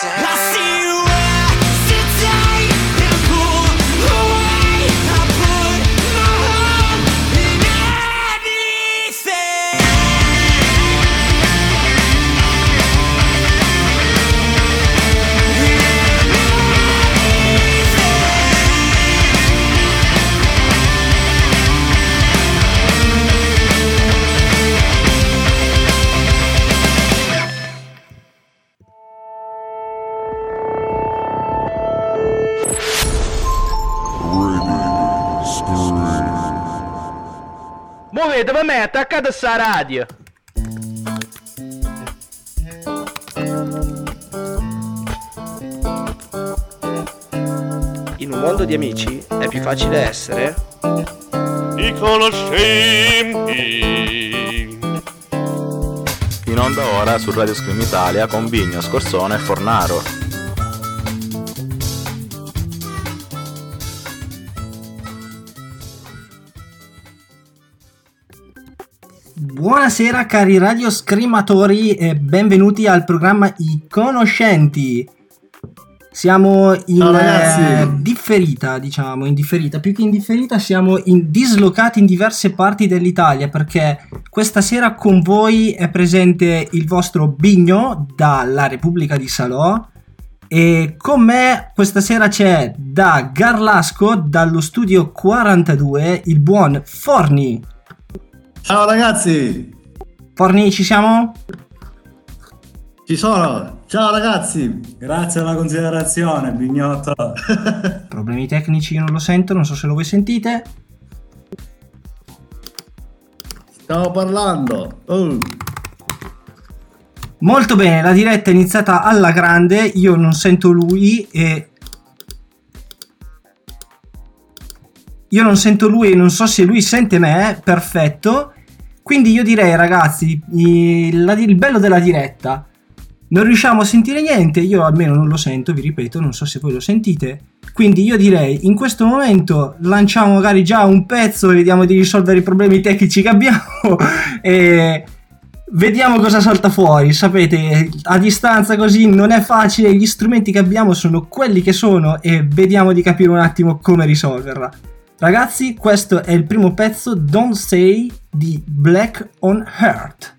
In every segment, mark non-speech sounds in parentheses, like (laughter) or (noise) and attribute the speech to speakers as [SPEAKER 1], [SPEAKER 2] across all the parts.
[SPEAKER 1] I see you. Per me, attaccate sta radio. In un mondo di amici è più facile essere
[SPEAKER 2] i conoscenti.
[SPEAKER 3] In onda ora su Radio Scream Italia con Vigno, Scorsone e Fornaro.
[SPEAKER 4] Buonasera cari radioscrimatori e benvenuti al programma I Conoscenti. Siamo in eh, differita, diciamo, in differita, più che in differita siamo in- dislocati in diverse parti dell'Italia perché questa sera con voi è presente il vostro Bigno dalla Repubblica di Salò e con me questa sera c'è da Garlasco, dallo studio 42, il buon Forni.
[SPEAKER 5] Ciao ragazzi,
[SPEAKER 4] Forni, ci siamo?
[SPEAKER 5] ci sono. Ciao ragazzi, grazie alla considerazione, Bignotto. (laughs)
[SPEAKER 4] Problemi tecnici io non lo sento, non so se lo voi sentite.
[SPEAKER 5] Stavo parlando. Oh.
[SPEAKER 4] Molto bene, la diretta è iniziata alla grande, io non sento lui e... Io non sento lui e non so se lui sente me, perfetto. Quindi io direi ragazzi, il, bello della diretta, non riusciamo a sentire niente, io almeno non lo sento, vi ripeto, non so se voi lo sentite. Quindi io direi in questo momento lanciamo magari già un pezzo e vediamo di risolvere i problemi tecnici che abbiamo (laughs) e vediamo cosa salta fuori. Sapete, a distanza così non è facile, gli strumenti che abbiamo sono quelli che sono e vediamo di capire un attimo come risolverla. Ragazzi, questo è il primo pezzo Don't Say di Black on Heart.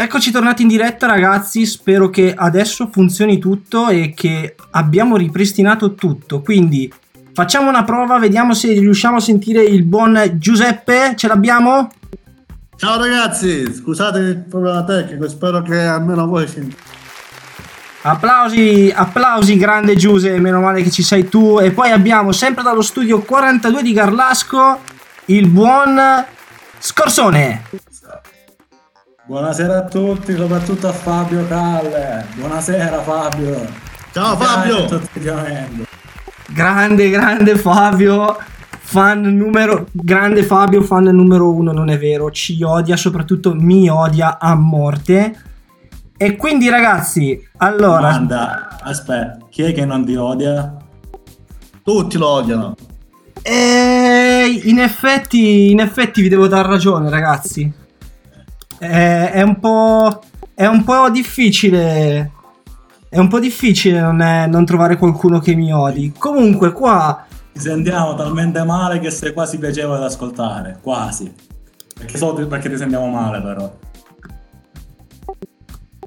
[SPEAKER 6] Eccoci tornati in diretta ragazzi, spero che adesso funzioni tutto e che abbiamo ripristinato tutto. Quindi facciamo una prova, vediamo se riusciamo a sentire il buon Giuseppe, ce l'abbiamo?
[SPEAKER 5] Ciao ragazzi, scusate il problema tecnico, spero che almeno voi sentite.
[SPEAKER 6] Applausi, applausi grande Giuse, meno male che ci sei tu. E poi abbiamo sempre dallo studio 42 di Garlasco il buon Scorsone.
[SPEAKER 3] Buonasera a tutti, soprattutto a Fabio Calle. Buonasera Fabio.
[SPEAKER 5] Ciao Fabio!
[SPEAKER 6] Grande, grande Fabio, fan numero grande Fabio, fan numero uno, non è vero, ci odia, soprattutto mi odia a morte. E quindi ragazzi, allora,
[SPEAKER 3] Domanda, aspetta, chi è che non ti odia?
[SPEAKER 5] Tutti lo odiano.
[SPEAKER 6] eh, in effetti, in effetti vi devo dar ragione ragazzi. Eh, è un po', è un po' difficile, è un po' difficile non, è- non trovare qualcuno che mi odi. Comunque qua
[SPEAKER 3] Ti sentiamo talmente male che sei quasi piacevole da ascoltare, quasi. Perché so perché ti sentiamo male però.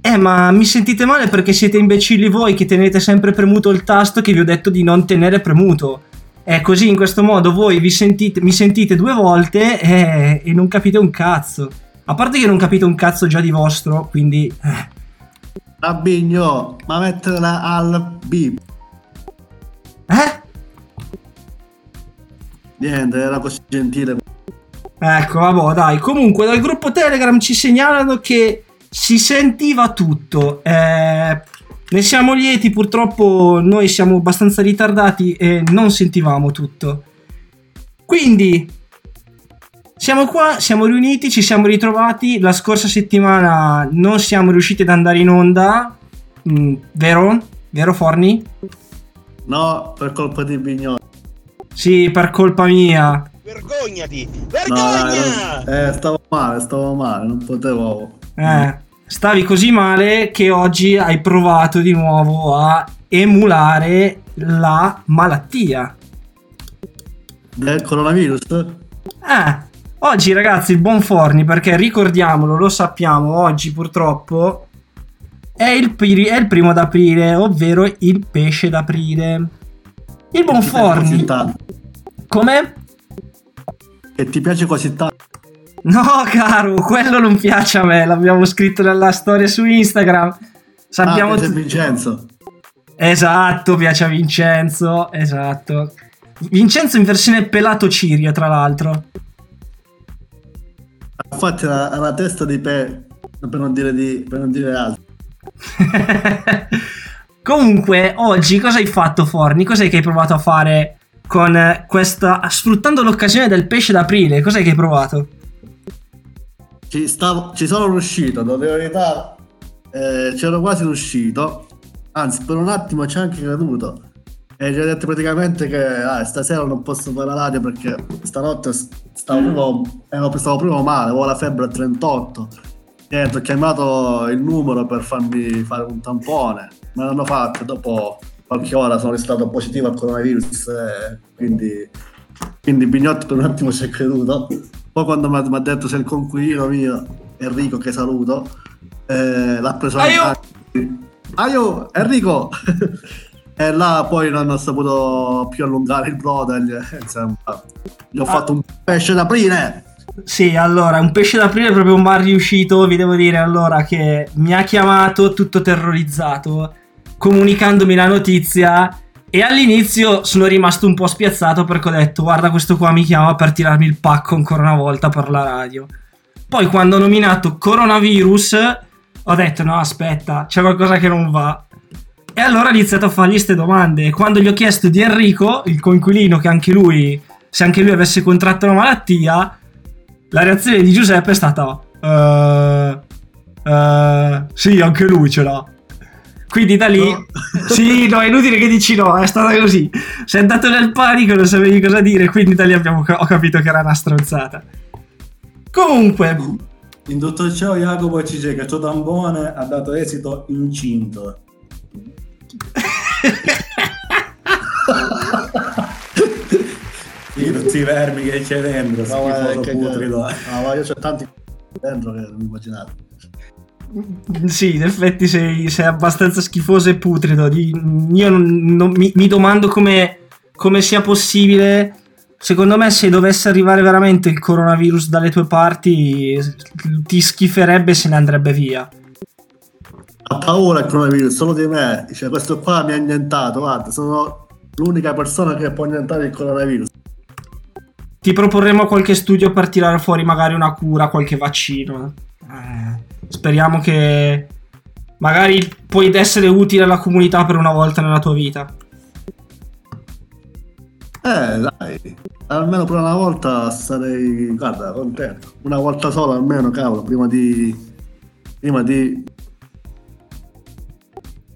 [SPEAKER 6] Eh, ma mi sentite male perché siete imbecilli voi che tenete sempre premuto il tasto che vi ho detto di non tenere premuto. È così, in questo modo voi vi sentite, mi sentite due volte eh, e non capite un cazzo. A parte che non capite un cazzo già di vostro, quindi... eh.
[SPEAKER 5] Rabbigno, ma metterla al B.
[SPEAKER 6] Eh?
[SPEAKER 5] Niente, era così gentile.
[SPEAKER 6] Ecco, vabbè, dai. Comunque, dal gruppo Telegram ci segnalano che si sentiva tutto. Eh, ne siamo lieti, purtroppo noi siamo abbastanza ritardati e non sentivamo tutto. Quindi, siamo qua, siamo riuniti, ci siamo ritrovati. La scorsa settimana non siamo riusciti ad andare in onda. Mm, vero? Vero, Forni?
[SPEAKER 5] No, per colpa di Bignone.
[SPEAKER 6] Sì, per colpa mia.
[SPEAKER 1] Vergognati!
[SPEAKER 5] No, dai, non- eh, stavo male, stavo male, non potevo.
[SPEAKER 6] Eh, stavi così male che oggi hai provato di nuovo a emulare la malattia.
[SPEAKER 5] Del coronavirus?
[SPEAKER 6] Eh, oggi ragazzi il buon Forni, perché ricordiamolo, lo sappiamo, oggi purtroppo è il, pri- è il primo d'aprile, ovvero il pesce d'aprile. Il buon Forni, come?
[SPEAKER 5] Che ti piace così tanto?
[SPEAKER 6] No, caro, quello non piace a me, l'abbiamo scritto nella storia su Instagram. Sappiamo
[SPEAKER 5] ah, piace
[SPEAKER 6] tu-
[SPEAKER 5] Vincenzo.
[SPEAKER 6] Esatto, piace a Vincenzo, esatto. Vincenzo in versione pelato Cirio, tra l'altro.
[SPEAKER 5] Infatti la, la testa di Pe, per non dire, di, per non dire altro. (laughs)
[SPEAKER 6] Comunque, oggi cosa hai fatto, Forni? Cos'è che hai provato a fare con questa. sfruttando l'occasione del pesce d'aprile? Cos'è che hai provato?
[SPEAKER 5] Ci, stavo, ci sono riuscito, devo dire la verità, eh, c'ero quasi riuscito, anzi per un attimo ci ho anche creduto. E gli ho detto praticamente che ah, stasera non posso fare la radio perché stanotte stavo prima, ero- stavo prima male, avevo la febbre a 38. Niente, ho chiamato il numero per farmi fare un tampone, me l'hanno fatto, dopo qualche ora sono stato positivo al coronavirus, eh, quindi, quindi Bignotti per un attimo ci è creduto. Poi quando mi ha detto se il conquilino mio, Enrico che saluto, eh, l'ha preso
[SPEAKER 6] Aiu!
[SPEAKER 5] Aio, Enrico! (laughs) e là poi non ho saputo più allungare il brodo, gli- insomma, gli ho fatto un pesce d'aprile!
[SPEAKER 6] Sì, allora, un pesce d'aprile proprio mal riuscito, vi devo dire allora che mi ha chiamato tutto terrorizzato, comunicandomi la notizia e all'inizio sono rimasto un po' spiazzato perché ho detto guarda questo qua mi chiama per tirarmi il pacco ancora una volta per la radio. Poi quando ho nominato coronavirus ho detto no aspetta, c'è qualcosa che non va. E allora ho iniziato a fargli queste domande. Quando gli ho chiesto di Enrico, il coinquilino, che anche lui, se anche lui avesse contratto una malattia, la reazione di Giuseppe è stata: "Eh, eh, Sì, anche lui ce l'ha. Quindi da lì,
[SPEAKER 5] No. (laughs)
[SPEAKER 6] sì, no, è inutile che dici no, è stata così. Sei andato nel panico, non sapevi cosa dire, quindi da lì abbiamo, ho capito che era una stronzata. Comunque,
[SPEAKER 3] In tutto ciò Jacopo ci dice che il tuo tampone ha dato esito incinto. Sì, tutti i vermi che c'è dentro,
[SPEAKER 5] No, ma
[SPEAKER 3] schifoso
[SPEAKER 5] che-
[SPEAKER 3] putrido.
[SPEAKER 5] no, ma io c'ho tanti dentro che non immaginate.
[SPEAKER 6] Sì, in effetti sei, sei abbastanza schifoso e putrido. Io non- non- mi, mi domando come, come sia possibile. Secondo me, se dovesse arrivare veramente il coronavirus dalle tue parti, ti schiferebbe e se ne andrebbe via.
[SPEAKER 7] Ha paura il coronavirus, solo di me. Dice, questo qua mi ha annientato, guarda, sono l'unica persona che può annientare il coronavirus.
[SPEAKER 6] Ti proporremo qualche studio per tirare fuori magari una cura, qualche vaccino. Eh, speriamo che magari puoi essere utile alla comunità per una volta nella tua vita.
[SPEAKER 7] Eh, dai, almeno per una volta sarei, guarda, contento. Una volta sola almeno, cavolo, prima di... Prima di...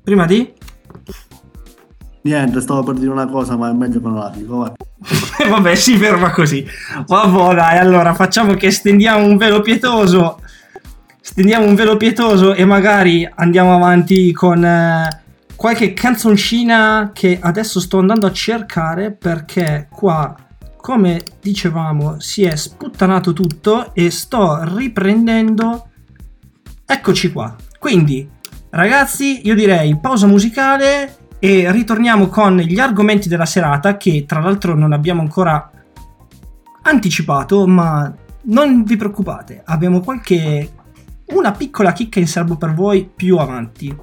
[SPEAKER 6] Prima di?
[SPEAKER 7] Niente, stavo per dire una cosa, ma è meglio che non la dico, vai.
[SPEAKER 6] E (laughs) vabbè, si ferma così. Vabbè, dai, allora facciamo che stendiamo un velo pietoso. Stendiamo un velo pietoso e magari andiamo avanti con eh, qualche canzoncina che adesso sto andando a cercare perché qua, come dicevamo, si è sputtanato tutto e sto riprendendo. Eccoci qua. Quindi, ragazzi, io direi pausa musicale e ritorniamo con gli argomenti della serata che tra l'altro non abbiamo ancora anticipato, ma non vi preoccupate, abbiamo qualche una piccola chicca in serbo per voi più avanti.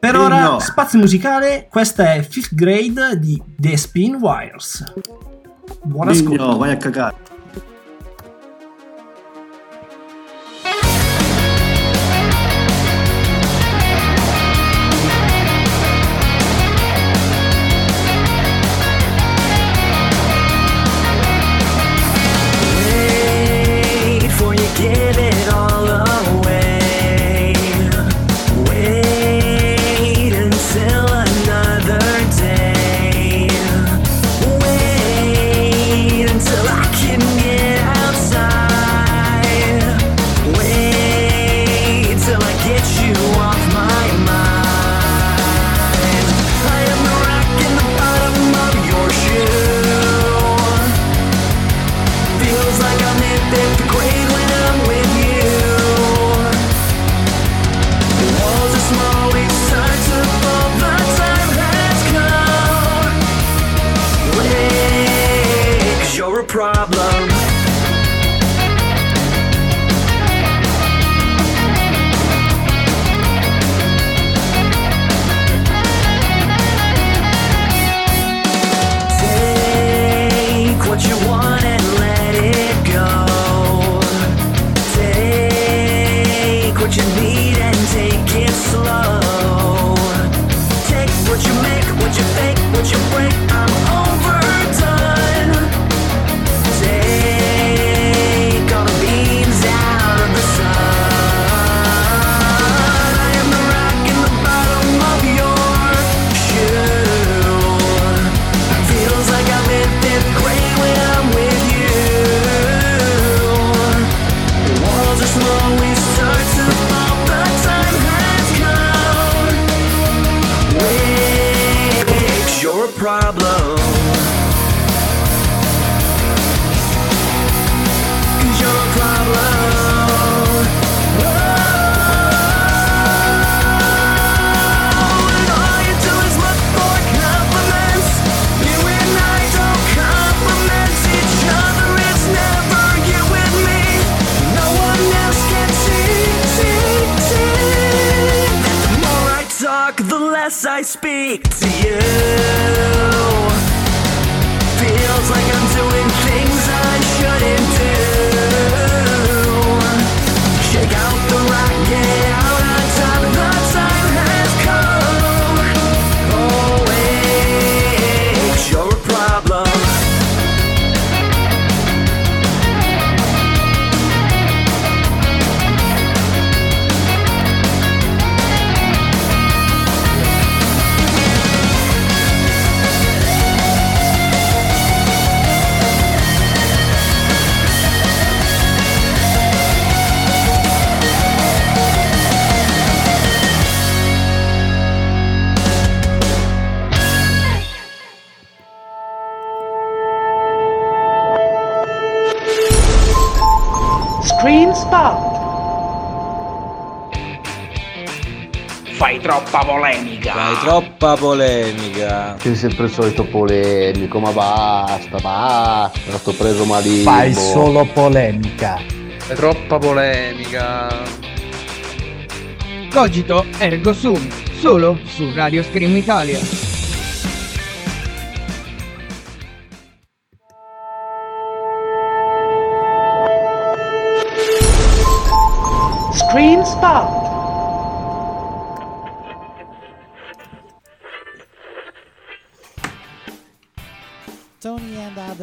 [SPEAKER 6] Per
[SPEAKER 7] Eh
[SPEAKER 6] ora,
[SPEAKER 7] no.
[SPEAKER 6] spazio musicale, questa è Fifth Grade di The Spin Wires. Buon ascolto.
[SPEAKER 7] Digno, vai a cagare.
[SPEAKER 1] Troppa polemica.
[SPEAKER 8] Sei sempre il solito polemico, ma basta, basta, sto preso malissimo.
[SPEAKER 9] Fai solo polemica.
[SPEAKER 1] Fai troppa polemica.
[SPEAKER 10] Cogito ergo sum, solo su Radio Scream Italia.
[SPEAKER 1] Screen Spot.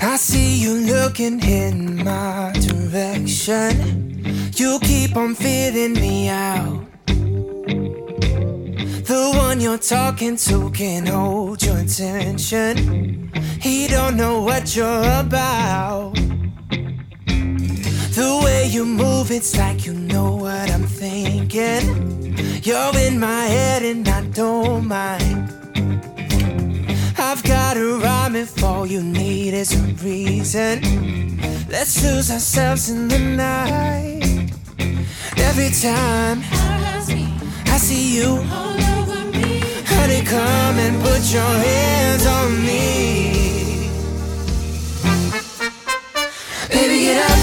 [SPEAKER 11] I see you looking in my direction. You keep on feeling me out. The one you're talking to can hold your attention. He don't know what you're about. The way you move, it's like you know what I'm thinking. You're in my head and I don't mind. I've got a rhyme if all you need is a reason. Let's lose ourselves in the night. Every time I see you, honey, come and put your hands on me. Baby, get up.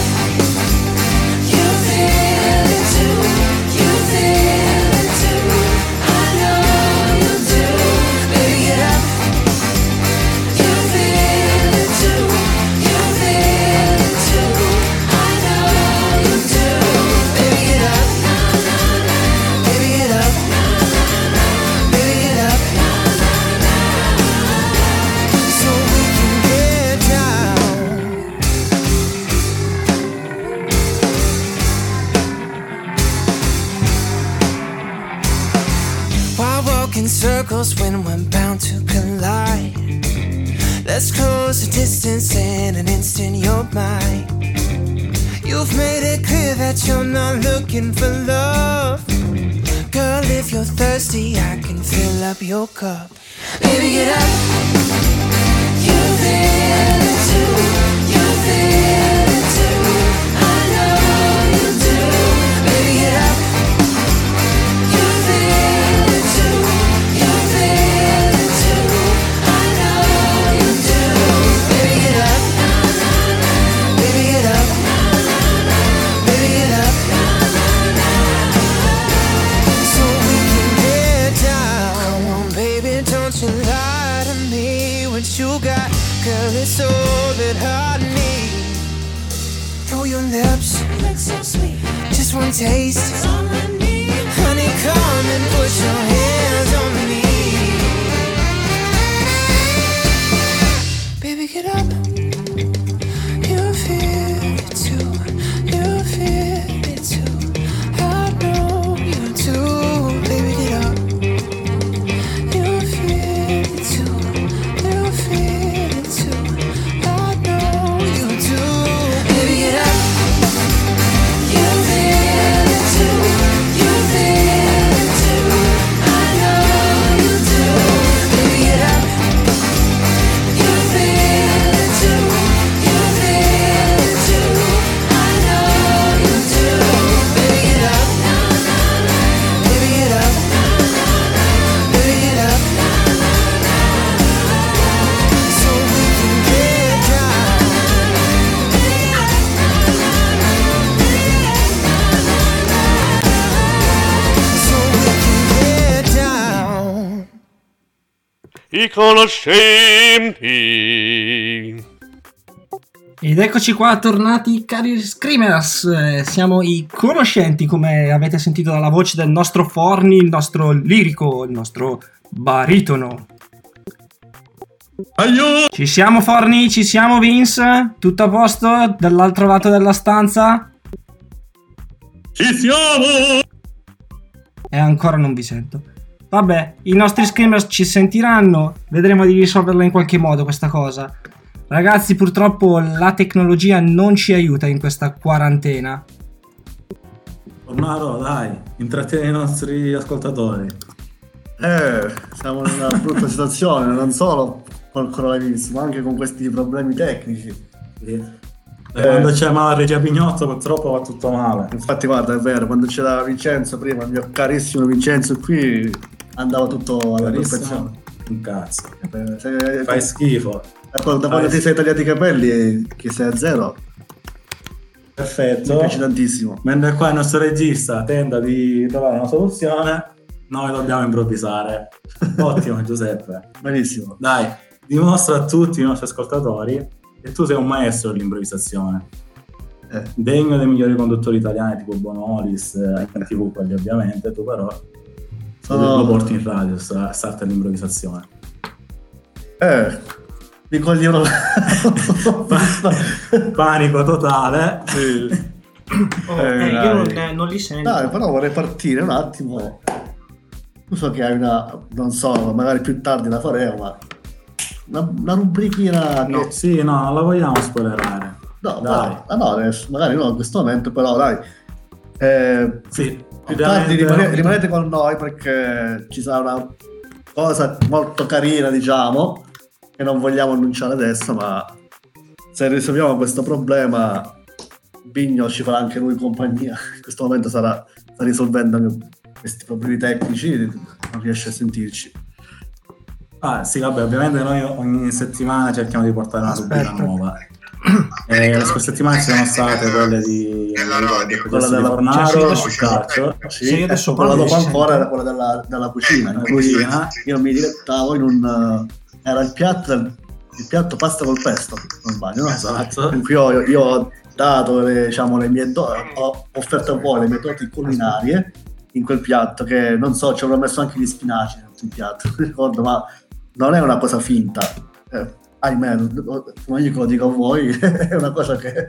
[SPEAKER 2] Conoscenti.
[SPEAKER 6] Ed eccoci qua tornati cari Screamers, Eh, siamo i conoscenti come avete sentito dalla voce del nostro Forni, il nostro lirico, il nostro baritono. Ci siamo Forni? Ci siamo Vince? Tutto a posto? Dall'altro lato della stanza?
[SPEAKER 2] Ci siamo!
[SPEAKER 6] E ancora non vi sento. Vabbè, i nostri screamers ci sentiranno, vedremo di risolverla in qualche modo questa cosa. Ragazzi, purtroppo la tecnologia non ci aiuta in questa quarantena.
[SPEAKER 3] Ormaro, dai, intrattieni i nostri ascoltatori.
[SPEAKER 5] Eh, siamo in una brutta (laughs) situazione, non solo col coronavirus, ma anche con questi problemi tecnici.
[SPEAKER 3] Sì. E quando c'è male Regia Pignotto purtroppo va tutto male.
[SPEAKER 5] Infatti guarda, è vero, quando c'era Vincenzo prima, il mio carissimo Vincenzo qui, andava tutto alla perfezione.
[SPEAKER 3] Un cazzo.
[SPEAKER 5] Eh, se-
[SPEAKER 3] Fai schifo.
[SPEAKER 5] E poi da quando
[SPEAKER 3] Fai
[SPEAKER 5] ti sei tagliati i capelli, che sei a zero, mi
[SPEAKER 3] Perfetto.
[SPEAKER 5] piace tantissimo.
[SPEAKER 3] Mentre qua il nostro regista tenta di trovare una soluzione, noi dobbiamo improvvisare. (laughs) Ottimo Giuseppe.
[SPEAKER 5] Benissimo.
[SPEAKER 3] Dai, dimostra a tutti i nostri ascoltatori che tu sei un maestro dell'improvvisazione.
[SPEAKER 5] Eh.
[SPEAKER 3] Degno dei migliori conduttori italiani tipo Bonolis, eh, in tv quelli ovviamente, tu però
[SPEAKER 5] Sono-
[SPEAKER 3] lo porti in radio, sta, l'improvvisazione.
[SPEAKER 5] Eh, mi coglievano... (laughs) (laughs)
[SPEAKER 3] Panico totale.
[SPEAKER 5] Sì. (laughs)
[SPEAKER 6] Oh,
[SPEAKER 5] Eh,
[SPEAKER 6] eh, io non, non li sento.
[SPEAKER 5] Dai, però vorrei partire un attimo. Tu so che hai una, non so, magari più tardi la faremo, ma una, una rubrichina che...
[SPEAKER 3] Sì, no, non la vogliamo spoilerare.
[SPEAKER 5] No,
[SPEAKER 3] Dai.
[SPEAKER 5] dai. Ah, no, adesso, magari no in questo momento, però dai. Eh,
[SPEAKER 3] Sì,
[SPEAKER 5] più tardi rimane-
[SPEAKER 3] ovviamente-
[SPEAKER 5] rimanete con noi perché ci sarà una cosa molto carina, diciamo, che non vogliamo annunciare adesso, ma se risolviamo questo problema, Bigno ci farà anche lui compagnia. (laughs) In questo momento sarà, sta risolvendo anche questi problemi tecnici, non riesce a sentirci.
[SPEAKER 3] Ah, sì, vabbè, ovviamente noi ogni settimana cerchiamo di portare una rubrica
[SPEAKER 6] Aspetta.
[SPEAKER 3] nuova. E le scorse settimane ci sono state quelle di,
[SPEAKER 5] Quella della-
[SPEAKER 3] Fornaro, sul calcio.
[SPEAKER 5] Sì,
[SPEAKER 6] Sì, adesso
[SPEAKER 5] ecco, quella dopo ancora era quella della, della cucina.
[SPEAKER 3] La
[SPEAKER 5] in cui
[SPEAKER 3] cucina.
[SPEAKER 5] Io mi dilettavo in un... eh, era il piatto, il piatto pasta col pesto, non sbaglio, no?
[SPEAKER 3] Esatto.
[SPEAKER 5] In cui io, io ho dato le, diciamo, le mie do- ho offerto a voi le mie doti culinarie in quel piatto che non so, ci avrò messo anche gli spinaci nel piatto, (laughs) non ricordo, ma non è una cosa finta. Eh, ahimè, come lo dico a voi, (laughs) è una cosa che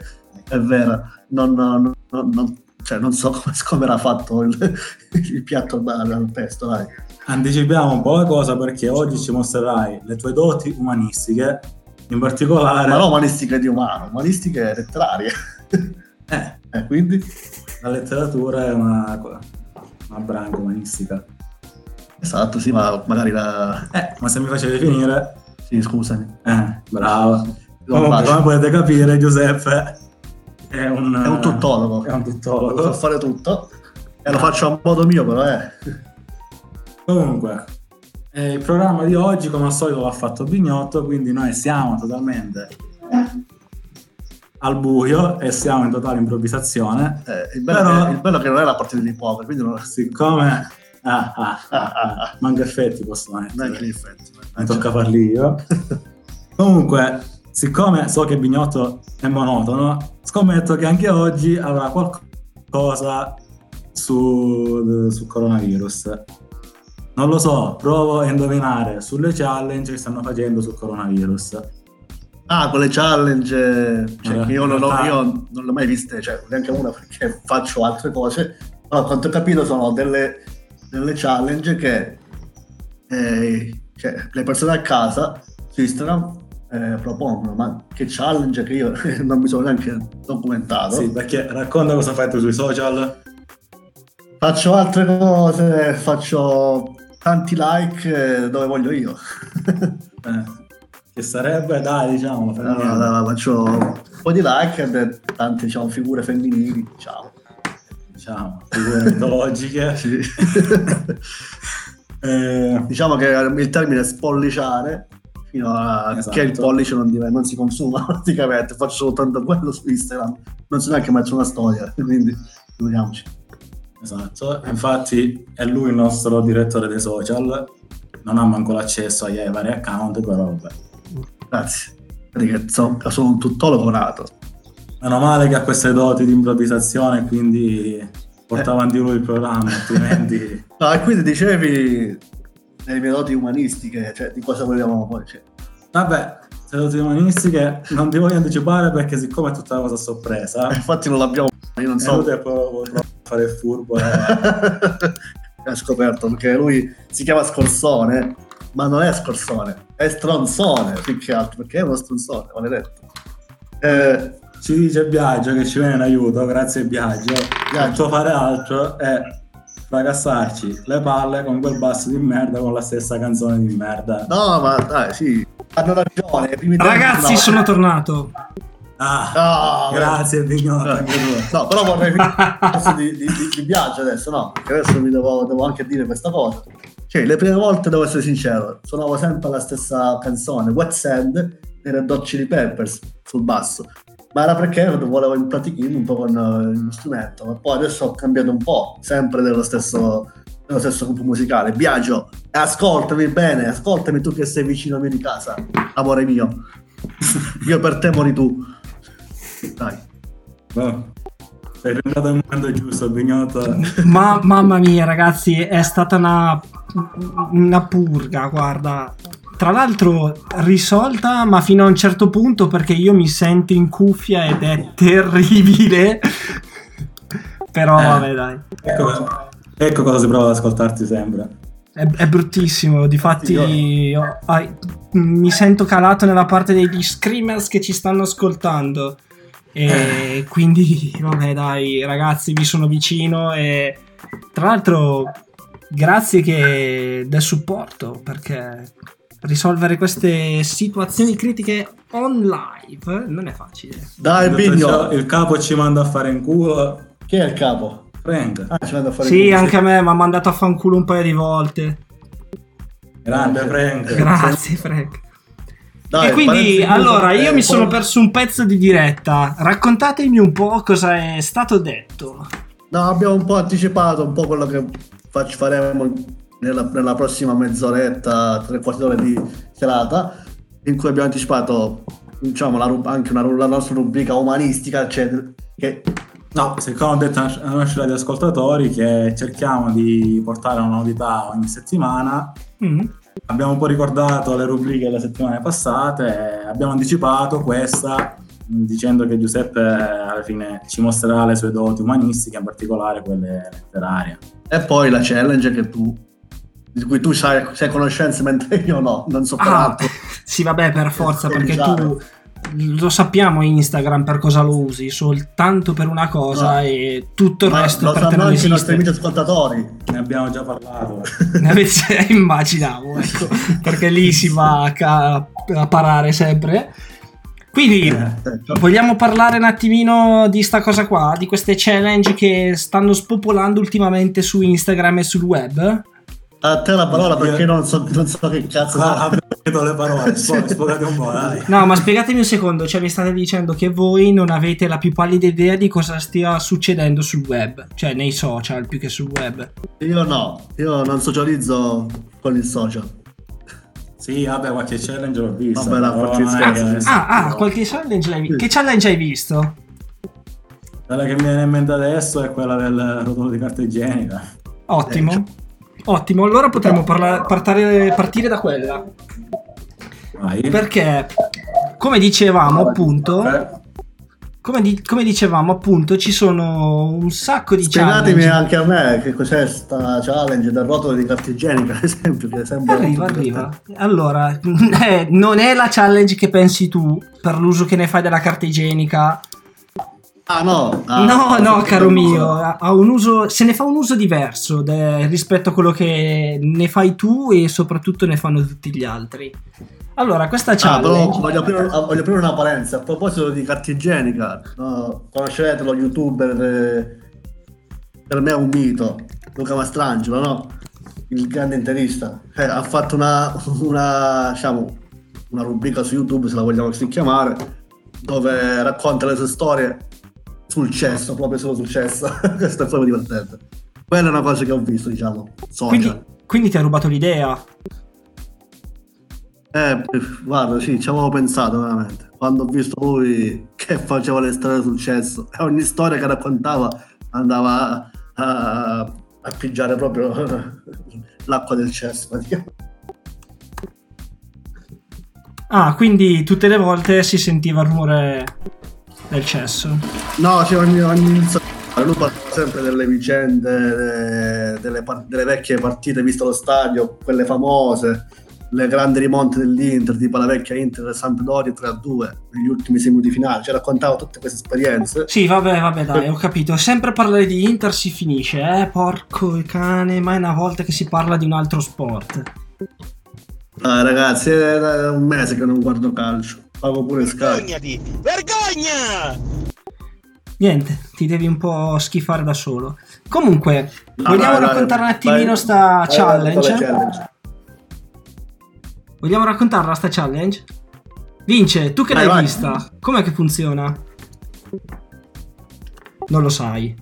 [SPEAKER 5] è vera. Non, non- non- cioè, non so come, come era fatto il, (laughs) il piatto al al pesto, dai.
[SPEAKER 3] Anticipiamo un po' la cosa perché oggi ci mostrerai le tue doti umanistiche, in particolare
[SPEAKER 5] Ma non umanistiche di umano, umanistiche letterarie. (laughs)
[SPEAKER 3] eh,
[SPEAKER 5] Eh, quindi,
[SPEAKER 3] la letteratura è una, una branca umanistica.
[SPEAKER 5] esatto, sì, ma magari la...
[SPEAKER 3] Eh, ma se mi facevi finire,
[SPEAKER 5] Sì, scusami.
[SPEAKER 3] eh, Comunque,
[SPEAKER 5] bacio.
[SPEAKER 3] come potete capire, Giuseppe è un,
[SPEAKER 5] È un tuttologo.
[SPEAKER 3] È un
[SPEAKER 5] Lo so
[SPEAKER 3] tuttologo.
[SPEAKER 5] fare tutto. E lo faccio a modo mio, però, eh.
[SPEAKER 3] Comunque, eh, il programma di oggi, come al solito, l'ha fatto Bignotto, quindi noi siamo totalmente al buio e siamo in totale improvvisazione.
[SPEAKER 5] Eh, il, bello
[SPEAKER 3] Però-
[SPEAKER 5] che, il bello che non è la partita di poker, quindi non
[SPEAKER 3] Siccome... Ah, ah, ah, ah, manca effetti possono
[SPEAKER 5] non è
[SPEAKER 3] mettere.
[SPEAKER 5] che gli effetti.
[SPEAKER 3] mi tocca farli io. (laughs) Comunque, siccome so che Bignotto è monotono, scommetto che anche oggi avrà qualcosa su, sul coronavirus. Non lo so, provo a indovinare sulle challenge che stanno facendo sul coronavirus.
[SPEAKER 5] Ah, quelle challenge, cioè,
[SPEAKER 3] Eh,
[SPEAKER 5] che io, non
[SPEAKER 3] realtà-
[SPEAKER 5] io non l'ho mai viste, cioè neanche una perché faccio altre cose. Però, a quanto ho capito, sono delle, delle challenge che eh, cioè, le persone a casa su Instagram eh, propongono. Ma che challenge che io (laughs) non mi sono neanche documentato.
[SPEAKER 3] Sì, perché racconta cosa fai tu sui social.
[SPEAKER 5] Faccio altre cose, faccio tanti like eh, dove voglio io. (laughs)
[SPEAKER 3] Eh, che sarebbe, dai, diciamo,
[SPEAKER 5] Allora, allora, faccio un po' di like e tante diciamo, figure femminili, diciamo.
[SPEAKER 3] Diciamo, figure (laughs) mitologiche.
[SPEAKER 5] Sì. (laughs)
[SPEAKER 3] Eh,
[SPEAKER 5] diciamo che il termine spolliciare fino a
[SPEAKER 3] Esatto.
[SPEAKER 5] che il pollice non, div- non si consuma (laughs) praticamente faccio soltanto quello su Instagram non so neanche mettere una storia quindi figuriamoci
[SPEAKER 3] Esatto, infatti è lui il nostro direttore dei social, non ha manco l'accesso ai ai vari account, però vabbè.
[SPEAKER 5] grazie Vedi che so- sono un tuttologo nato
[SPEAKER 3] Meno male che ha queste doti di improvvisazione, quindi porta
[SPEAKER 5] Eh.
[SPEAKER 3] avanti lui il programma, altrimenti... (laughs)
[SPEAKER 5] no, e quindi dicevi le mie doti umanistiche cioè di cosa vogliamo poi cioè,
[SPEAKER 3] Vabbè, saluti umanistiche, non ti voglio anticipare perché siccome è tutta una cosa a sorpresa,
[SPEAKER 5] Infatti non l'abbiamo, io non so.
[SPEAKER 3] e poi potrò fare il furbo. eh. (laughs)
[SPEAKER 5] ha scoperto perché lui si chiama Scorsone, ma non è Scorsone, è Stronzone più che altro perché è uno stronzone, maledetto. Eh,
[SPEAKER 3] Ci dice Biagio che ci viene in aiuto, grazie Biagio. Non so fare altro è fracassarci le palle con quel basso di merda con la stessa canzone di merda.
[SPEAKER 5] no, ma dai, sì, hanno ragione.
[SPEAKER 6] Ragazzi,
[SPEAKER 5] no.
[SPEAKER 6] sono tornato.
[SPEAKER 3] Ah,
[SPEAKER 5] No,
[SPEAKER 3] grazie tu.
[SPEAKER 5] No, però vorrei finire di, di, di, di Biagio adesso, no? Perché adesso mi devo, devo anche dire questa cosa. Cioè, le prime volte, devo essere sincero, suonavo sempre la stessa canzone, Wet Sand, dei Red Hot Chili Peppers, sul basso. Ma era perché volevo impratichire un po' con eh, lo strumento. Ma poi adesso ho cambiato un po', sempre dello stesso, dello stesso gruppo musicale. Biagio, ascoltami bene, ascoltami tu che sei vicino a me di casa, amore mio. (laughs) Io per te mori tu. Dai.
[SPEAKER 3] No. Sei arrivato al momento giusto, Bignotto.
[SPEAKER 6] Ma mamma mia, ragazzi, è stata una, una purga, guarda. Tra l'altro risolta, ma fino a un certo punto perché io mi sento in cuffia ed è terribile. (laughs) Però
[SPEAKER 3] Eh.
[SPEAKER 6] vabbè, dai.
[SPEAKER 3] Ecco, ecco cosa si prova ad ascoltarti sempre.
[SPEAKER 6] È, è bruttissimo, difatti
[SPEAKER 5] Sì,
[SPEAKER 6] ho- ai- mi sento calato nella parte degli screamers che ci stanno ascoltando. E quindi, vabbè, dai, ragazzi, vi sono vicino. E tra l'altro, grazie che del supporto perché risolvere queste situazioni critiche on live non è facile.
[SPEAKER 5] Dai,
[SPEAKER 3] Detto
[SPEAKER 5] Bigno.
[SPEAKER 3] il capo ci manda a fare in culo.
[SPEAKER 5] Chi è il capo?
[SPEAKER 3] Frank,
[SPEAKER 5] Ah, ci vado a fare
[SPEAKER 6] Sì,
[SPEAKER 5] il-
[SPEAKER 6] anche a me mi ha mandato a fanculo un paio di volte.
[SPEAKER 3] grande Frank.
[SPEAKER 6] Grazie, Frank.
[SPEAKER 5] Dai,
[SPEAKER 6] e quindi allora io mi sono perso un pezzo di diretta. Raccontatemi un po' cosa è stato detto.
[SPEAKER 5] No, abbiamo un po' anticipato un po' quello che faremo nella, nella prossima mezz'oretta, tre quarti d'ora di serata, in cui abbiamo anticipato diciamo, la anche una, la nostra rubrica umanistica, eccetera. Che
[SPEAKER 3] No, siccome ho detto ai nostri radioascoltatori che cerchiamo di portare una novità ogni settimana,
[SPEAKER 6] Mm.
[SPEAKER 3] abbiamo un po' ricordato le rubriche delle settimane passate, abbiamo anticipato questa dicendo che Giuseppe alla fine ci mostrerà le sue doti umanistiche, in particolare quelle letterarie.
[SPEAKER 5] E poi la challenge che tu, di cui tu sai, sai conoscenze mentre (laughs) io no, non so
[SPEAKER 6] Ah, sì, vabbè, per forza, perché
[SPEAKER 5] Esatto.
[SPEAKER 6] tu lo sappiamo Instagram per cosa lo usi, soltanto per una cosa
[SPEAKER 5] No.
[SPEAKER 6] e tutto il
[SPEAKER 5] Ma
[SPEAKER 6] resto
[SPEAKER 5] lo
[SPEAKER 6] per te
[SPEAKER 5] sanno
[SPEAKER 6] non
[SPEAKER 5] anche i nostri
[SPEAKER 6] esiste.
[SPEAKER 5] amici ascoltatori.
[SPEAKER 3] Ne abbiamo già parlato. (laughs)
[SPEAKER 6] Ne avete- immaginavo, ecco, (laughs) perché lì si va a, ca- a parare sempre. Quindi
[SPEAKER 5] Eh,
[SPEAKER 6] vogliamo parlare un attimino di sta cosa qua, di queste challenge che stanno spopolando ultimamente su Instagram e sul web?
[SPEAKER 5] A te la parola perché non so, non so che cazzo
[SPEAKER 3] Ah, vedo le parole, sfogate un po', dai.
[SPEAKER 6] No, ma spiegatemi un secondo, cioè mi state dicendo che voi non avete la più pallida idea di cosa stia succedendo sul web, cioè nei social più che sul web.
[SPEAKER 5] Io no, io non socializzo con il social.
[SPEAKER 3] Sì, vabbè, qualche challenge l'ho vista.
[SPEAKER 5] Vabbè, la
[SPEAKER 3] però
[SPEAKER 5] qualche
[SPEAKER 3] che-
[SPEAKER 5] sì.
[SPEAKER 6] Ah, ah, qualche challenge l'hai visto? Che challenge hai visto?
[SPEAKER 3] Quella che mi viene in mente adesso è quella del rotolo di carta igienica.
[SPEAKER 6] Ottimo. Ottimo, allora potremmo parla- partare- partire da quella.
[SPEAKER 3] Vai.
[SPEAKER 6] Perché, come dicevamo appunto, come, di- come dicevamo appunto, ci sono un sacco di
[SPEAKER 5] Spiegatemi
[SPEAKER 6] challenge.
[SPEAKER 5] anche a me che cos'è sta challenge del rotolo di carta igienica, (laughs) ad esempio, che
[SPEAKER 6] Arriva, arriva. Allora, (laughs) eh, non è la challenge che pensi tu per l'uso che ne fai della carta igienica.
[SPEAKER 5] Ah no, ah,
[SPEAKER 6] no, no, caro mio, ha un uso, se ne fa un uso diverso de- rispetto a quello che ne fai tu e soprattutto ne fanno tutti gli altri. Allora, questa
[SPEAKER 5] Ah, però
[SPEAKER 6] challenge...
[SPEAKER 5] voglio aprire, voglio aprire una parentesi a proposito di carta igienica. no, conoscerete lo youtuber, eh, per me è un mito, Luca Mastrangelo, no? Il grande interista. Eh, ha fatto una, una, diciamo, una rubrica su YouTube, se la vogliamo così chiamare, dove racconta le sue storie sul cesso, proprio solo sul cesso. (laughs) Questo è proprio divertente. Quella è una cosa che ho visto, diciamo, social.
[SPEAKER 6] Quindi, quindi ti ha rubato l'idea.
[SPEAKER 5] Eh, guarda, sì, ci avevo pensato veramente. Quando ho visto lui che faceva le storie sul cesso e (laughs) ogni storia che raccontava andava a, a, a pigiare proprio (laughs) l'acqua del cesso. praticamente.
[SPEAKER 6] Ah, quindi tutte le volte si sentiva il rumore del cesso.
[SPEAKER 5] No, c'è ogni, ogni lui parla sempre delle vicende, delle, delle vecchie partite viste allo stadio, quelle famose, le grandi rimonte dell'Inter, tipo la vecchia Inter Sampdoria 3-2 negli ultimi sei minuti finali. Ci raccontava tutte queste esperienze.
[SPEAKER 6] Sì, vabbè, vabbè, dai, ho capito. Sempre parlare di Inter si finisce, eh? Porco cane, ma è una volta che si parla di un altro sport.
[SPEAKER 5] Ah, ragazzi, è un mese che non guardo calcio. Pago pure Sky.
[SPEAKER 12] Vergognati! Vergogna!
[SPEAKER 6] Niente, ti devi un po' schifare da solo. Comunque,
[SPEAKER 5] No,
[SPEAKER 6] vogliamo
[SPEAKER 5] dai,
[SPEAKER 6] raccontare un
[SPEAKER 5] vai-
[SPEAKER 6] attimino
[SPEAKER 5] vai-
[SPEAKER 6] sta
[SPEAKER 5] vai-
[SPEAKER 6] challenge?
[SPEAKER 5] vai- challenge.
[SPEAKER 6] Vogliamo raccontarla sta challenge? Vince, tu che
[SPEAKER 5] Vai,
[SPEAKER 6] l'hai
[SPEAKER 5] vai.
[SPEAKER 6] vista, com'è che funziona? Non lo sai.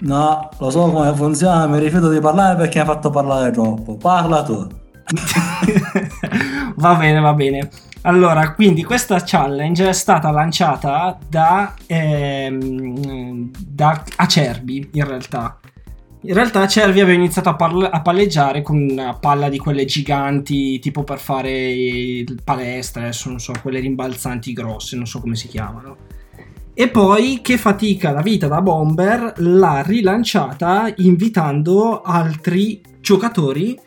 [SPEAKER 3] No, lo so come funziona, mi rifiuto di parlare perché mi hai fatto parlare troppo. Parla tu. (laughs)
[SPEAKER 6] va bene, va bene. Allora, quindi questa challenge è stata lanciata da, ehm, da Acerbi, in realtà. In realtà Acerbi aveva iniziato a, parla- a palleggiare con una palla di quelle giganti, tipo per fare palestra, adesso non so, quelle rimbalzanti grosse, non so come si chiamano. E poi, che fatica la vita da bomber, l'ha rilanciata invitando altri giocatori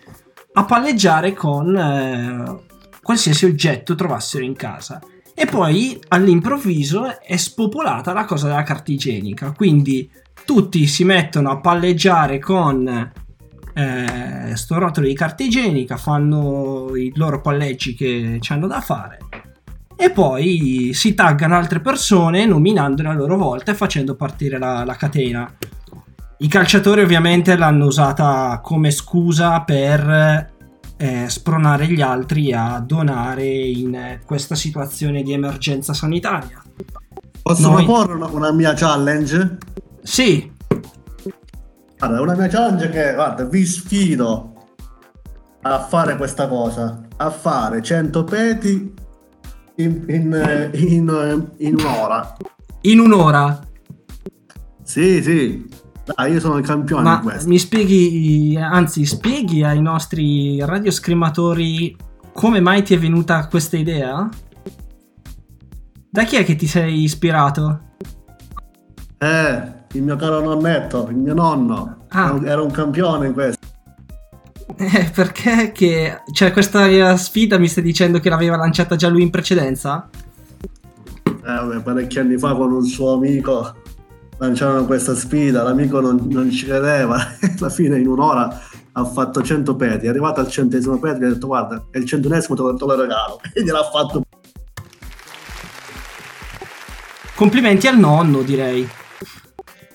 [SPEAKER 6] a palleggiare con eh, qualsiasi oggetto trovassero in casa. E poi all'improvviso è spopolata la cosa della carta igienica. Quindi tutti si mettono a palleggiare con eh, sto rotolo di carta igienica, fanno i loro palleggi che ci hanno da fare. E poi si taggano altre persone nominandole a loro volta e facendo partire la, la catena. I calciatori ovviamente l'hanno usata come scusa per eh, spronare gli altri a donare in eh, questa situazione di emergenza sanitaria.
[SPEAKER 5] Posso
[SPEAKER 6] Noi-
[SPEAKER 5] proporre una, una mia challenge?
[SPEAKER 6] Sì,
[SPEAKER 5] Guarda, una mia challenge che, guarda, vi sfido a fare questa cosa, a fare 100 peti in, in, eh, in, eh, in un'ora.
[SPEAKER 6] in un'ora.
[SPEAKER 5] Sì, sì. Dai, io sono il campione
[SPEAKER 6] Ma mi spieghi, anzi, spieghi ai nostri radioscrimatori come mai ti è venuta questa idea? Da chi è che ti sei ispirato?
[SPEAKER 5] Eh, il mio caro nonnetto, il mio nonno,
[SPEAKER 6] Ah.
[SPEAKER 5] era un campione in questo.
[SPEAKER 6] Eh, perché che... Cioè, questa sfida mi stai dicendo che l'aveva lanciata già lui in precedenza?
[SPEAKER 5] Eh, vabbè, parecchi anni fa con un suo amico lanciarono questa sfida, l'amico non, non ci credeva, (laughs) alla fine in un'ora ha fatto 100 peti, è arrivato al centesimo petro e ha detto guarda, è il centunesimo te lo, regalo, (laughs) e gliel'ha fatto.
[SPEAKER 6] Complimenti al nonno, direi.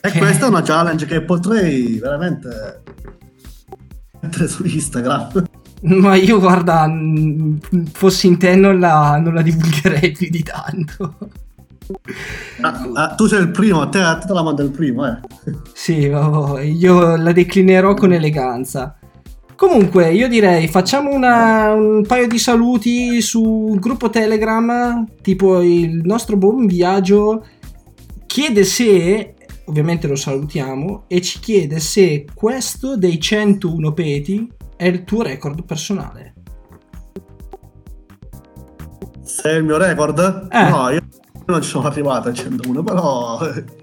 [SPEAKER 5] E questa è una challenge che potrei veramente mettere su Instagram. (laughs)
[SPEAKER 6] Ma io, guarda, fossi in te non la, non la divulgherei più di tanto.
[SPEAKER 5] Ah, ah, tu sei il primo, a te, a te la mando il primo, eh.
[SPEAKER 6] Sì, vabbè, io la declinerò con eleganza. Comunque, io direi facciamo una- un paio di saluti sul gruppo Telegram, tipo il nostro buon viaggio chiede se, ovviamente lo salutiamo, e ci chiede se questo dei 101 peti è il tuo record personale.
[SPEAKER 5] Se è il mio record?
[SPEAKER 6] Eh.
[SPEAKER 5] No, io non ci sono arrivato al 101, però...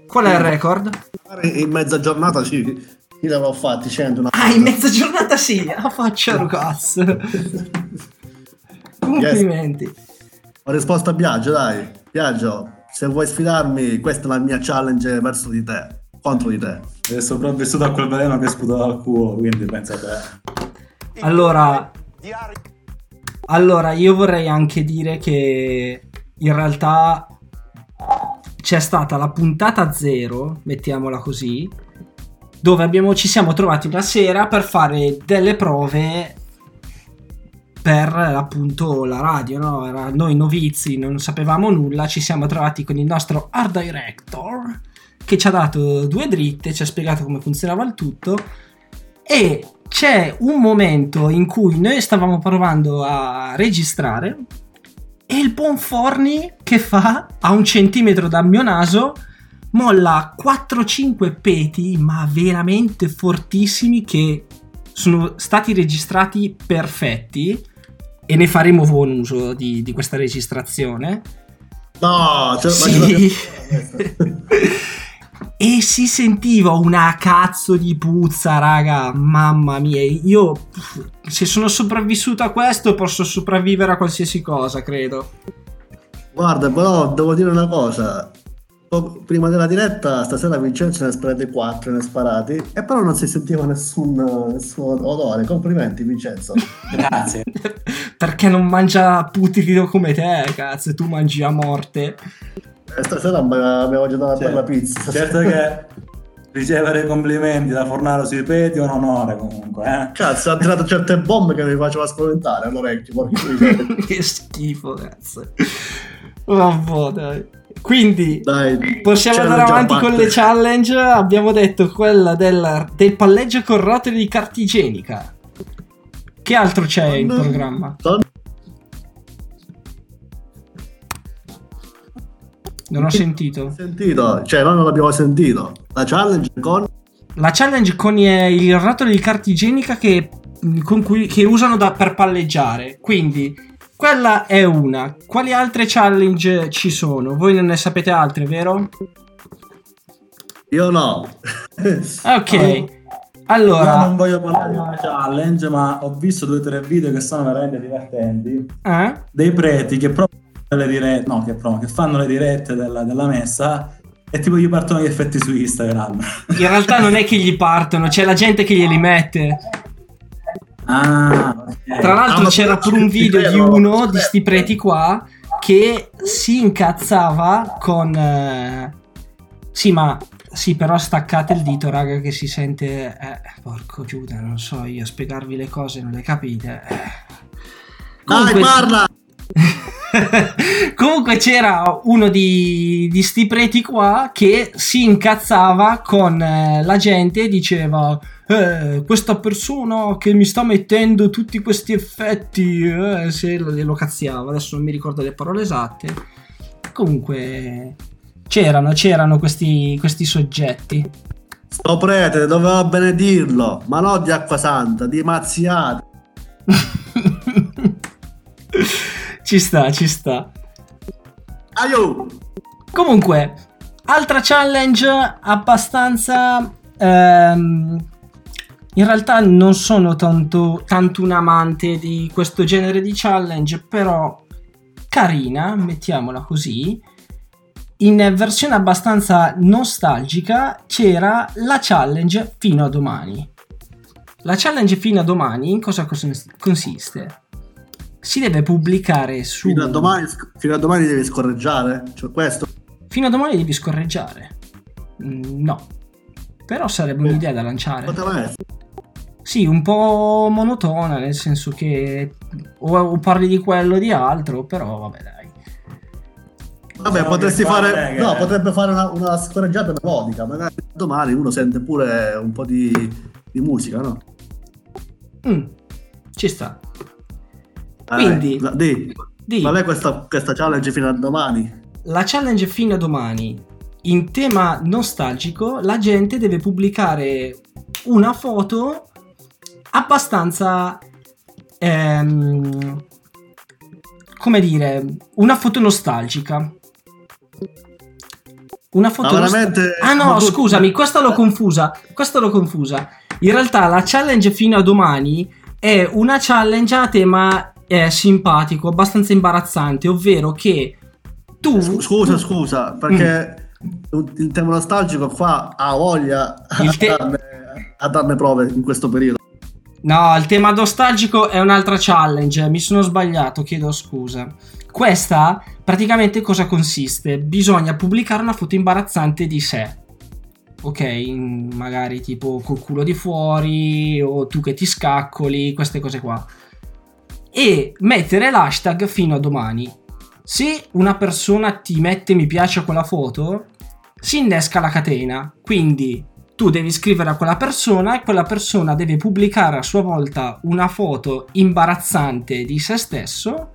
[SPEAKER 6] Qual è il record?
[SPEAKER 5] magari In mezza giornata sì, io ne avevo fatti 100. Una...
[SPEAKER 6] Ah, in mezza giornata sì, (laughs) a faccia Lucas. (laughs) Complimenti.
[SPEAKER 5] Ho risposto a Biagio, dai. Biagio, se vuoi sfidarmi, questa è la mia challenge verso di te, contro di te.
[SPEAKER 3] È sopravvissuto a quel veleno che sputava dal culo, quindi pensa a te.
[SPEAKER 6] Allora, allora, io vorrei anche dire che in realtà c'è stata la puntata zero, mettiamola così, dove abbiamo, ci siamo trovati una sera per fare delle prove per appunto la radio, no? Era- noi novizi non sapevamo nulla, ci siamo trovati con il nostro art director che ci ha dato due dritte, ci ha spiegato come funzionava il tutto e c'è un momento in cui noi stavamo provando a registrare e il buon Forni che fa a un centimetro dal mio naso molla 4-5 peti ma veramente fortissimi che sono stati registrati perfetti e ne faremo buon uso di, di questa registrazione.
[SPEAKER 5] No, cioè,
[SPEAKER 6] Sì. (laughs) e si sentiva una cazzo di puzza, raga. Mamma mia, io se sono sopravvissuto a questo posso sopravvivere a qualsiasi cosa, credo.
[SPEAKER 5] Guarda, però devo dire una cosa. Prima della diretta, stasera Vincenzo ne ha sparati 4, ne ha sparati, e però non si sentiva nessun, nessun odore. Complimenti, Vincenzo. (laughs)
[SPEAKER 3] Grazie. (laughs)
[SPEAKER 6] Perché non mangia putrido come te, cazzo, tu mangi a morte.
[SPEAKER 5] E stasera abbiamo mangiato
[SPEAKER 3] Cioè,
[SPEAKER 5] per la pizza.
[SPEAKER 3] Certo che ricevere complimenti da Fornaro sui peti è un onore comunque, eh.
[SPEAKER 5] Cazzo, ha tirato certe bombe che mi faceva spaventare all'orecchio. (laughs)
[SPEAKER 6] che schifo, cazzo. Vabbè, dai. Quindi
[SPEAKER 5] Dai,
[SPEAKER 6] possiamo andare
[SPEAKER 5] già
[SPEAKER 6] avanti con le challenge. Abbiamo detto quella del, del palleggio con rotoli di carta igienica. Che altro c'è in
[SPEAKER 5] Don-
[SPEAKER 6] programma?
[SPEAKER 5] Don-
[SPEAKER 6] Non ho sentito.
[SPEAKER 5] sentito, cioè noi non l'abbiamo sentito. La challenge con
[SPEAKER 6] La challenge con il rotolo di carta igienica che, con cui, che usano da- per palleggiare. Quindi, quella è una. Quali altre challenge ci sono? Voi non ne sapete altre, vero?
[SPEAKER 5] io no.
[SPEAKER 6] Ok.
[SPEAKER 3] Io
[SPEAKER 6] Allora,
[SPEAKER 3] non voglio parlare di una challenge, ma ho visto due o tre video che sono veramente divertenti.
[SPEAKER 6] eh?
[SPEAKER 3] Dei preti che provano le dirette, no, che provano, che fanno le dirette della, della messa e tipo gli partono gli effetti su Instagram.
[SPEAKER 6] in realtà non è che gli partono, c'è la gente che glieli mette.
[SPEAKER 3] Ah, ok.
[SPEAKER 6] Tra l'altro
[SPEAKER 5] Ah,
[SPEAKER 6] c'era pure un video di uno di sti preti qua che si incazzava con... eh, Sì, ma... Sì, però staccate il dito, raga, che si sente... Eh, porco Giuda, non so io, spiegarvi le cose, non le capite. Eh.
[SPEAKER 5] Dai,
[SPEAKER 6] Comunque-
[SPEAKER 5] parla! (laughs)
[SPEAKER 6] Comunque c'era uno di, di sti preti qua che si incazzava con eh, la gente e diceva eh, questa persona che mi sta mettendo tutti questi effetti eh, se lo, lo cazziava. Adesso non mi ricordo le parole esatte. Comunque c'erano c'erano questi, questi soggetti.
[SPEAKER 5] Sto prete doveva benedirlo, ma non di acqua santa, di mazziate. (laughs)
[SPEAKER 6] ci sta ci sta
[SPEAKER 5] Aiuto!
[SPEAKER 6] Comunque, altra challenge abbastanza... ehm, in realtà non sono tanto, tanto un amante di questo genere di challenge, però carina, mettiamola così. In versione abbastanza nostalgica c'era la challenge fino a domani. La challenge fino a domani in cosa cos- consiste? Si deve pubblicare su...
[SPEAKER 5] Fino a domani, fino a domani devi scorreggiare. Cioè, questo.
[SPEAKER 6] Fino a domani devi scorreggiare. Mm, no. Però sarebbe un'idea da lanciare.
[SPEAKER 5] Poteva essere.
[SPEAKER 6] Sì, un po' monotona, nel senso che o, o parli di quello o di altro, però vabbè dai.
[SPEAKER 5] Vabbè, potresti fare. No, potrebbe fare una, una scorreggiata melodica. Magari domani uno sente pure un po' di, di musica, no?
[SPEAKER 6] Mm, ci sta.
[SPEAKER 5] Dai,
[SPEAKER 6] Quindi-
[SPEAKER 5] di,
[SPEAKER 6] Di,
[SPEAKER 5] qual è questa, questa challenge fino a domani?
[SPEAKER 6] la challenge fino a domani. In tema nostalgico, la gente deve pubblicare una foto abbastanza... ehm, come dire, una foto nostalgica. Una foto nost-
[SPEAKER 5] veramente.
[SPEAKER 6] Ah no, scusami, questa l'ho confusa. Questa l'ho confusa. In realtà la challenge fino a domani è una challenge a tema eh, simpatico, abbastanza imbarazzante, ovvero che tu...
[SPEAKER 5] Scu- Scusa, scusa, perché il tema nostalgico qua ha voglia
[SPEAKER 6] Mm. Il
[SPEAKER 5] a,
[SPEAKER 6] te-
[SPEAKER 5] darne, a darne prove in questo periodo.
[SPEAKER 6] No, il tema nostalgico è un'altra challenge, mi sono sbagliato, chiedo scusa. Questa praticamente cosa consiste? Bisogna pubblicare una foto imbarazzante di sé. Ok, magari tipo col culo di fuori o tu che ti scaccoli, queste cose qua. E mettere l'hashtag fino a domani. Se una persona ti mette mi piace a quella foto, si innesca la catena. Quindi tu devi scrivere a quella persona e quella persona deve pubblicare a sua volta una foto imbarazzante di se stesso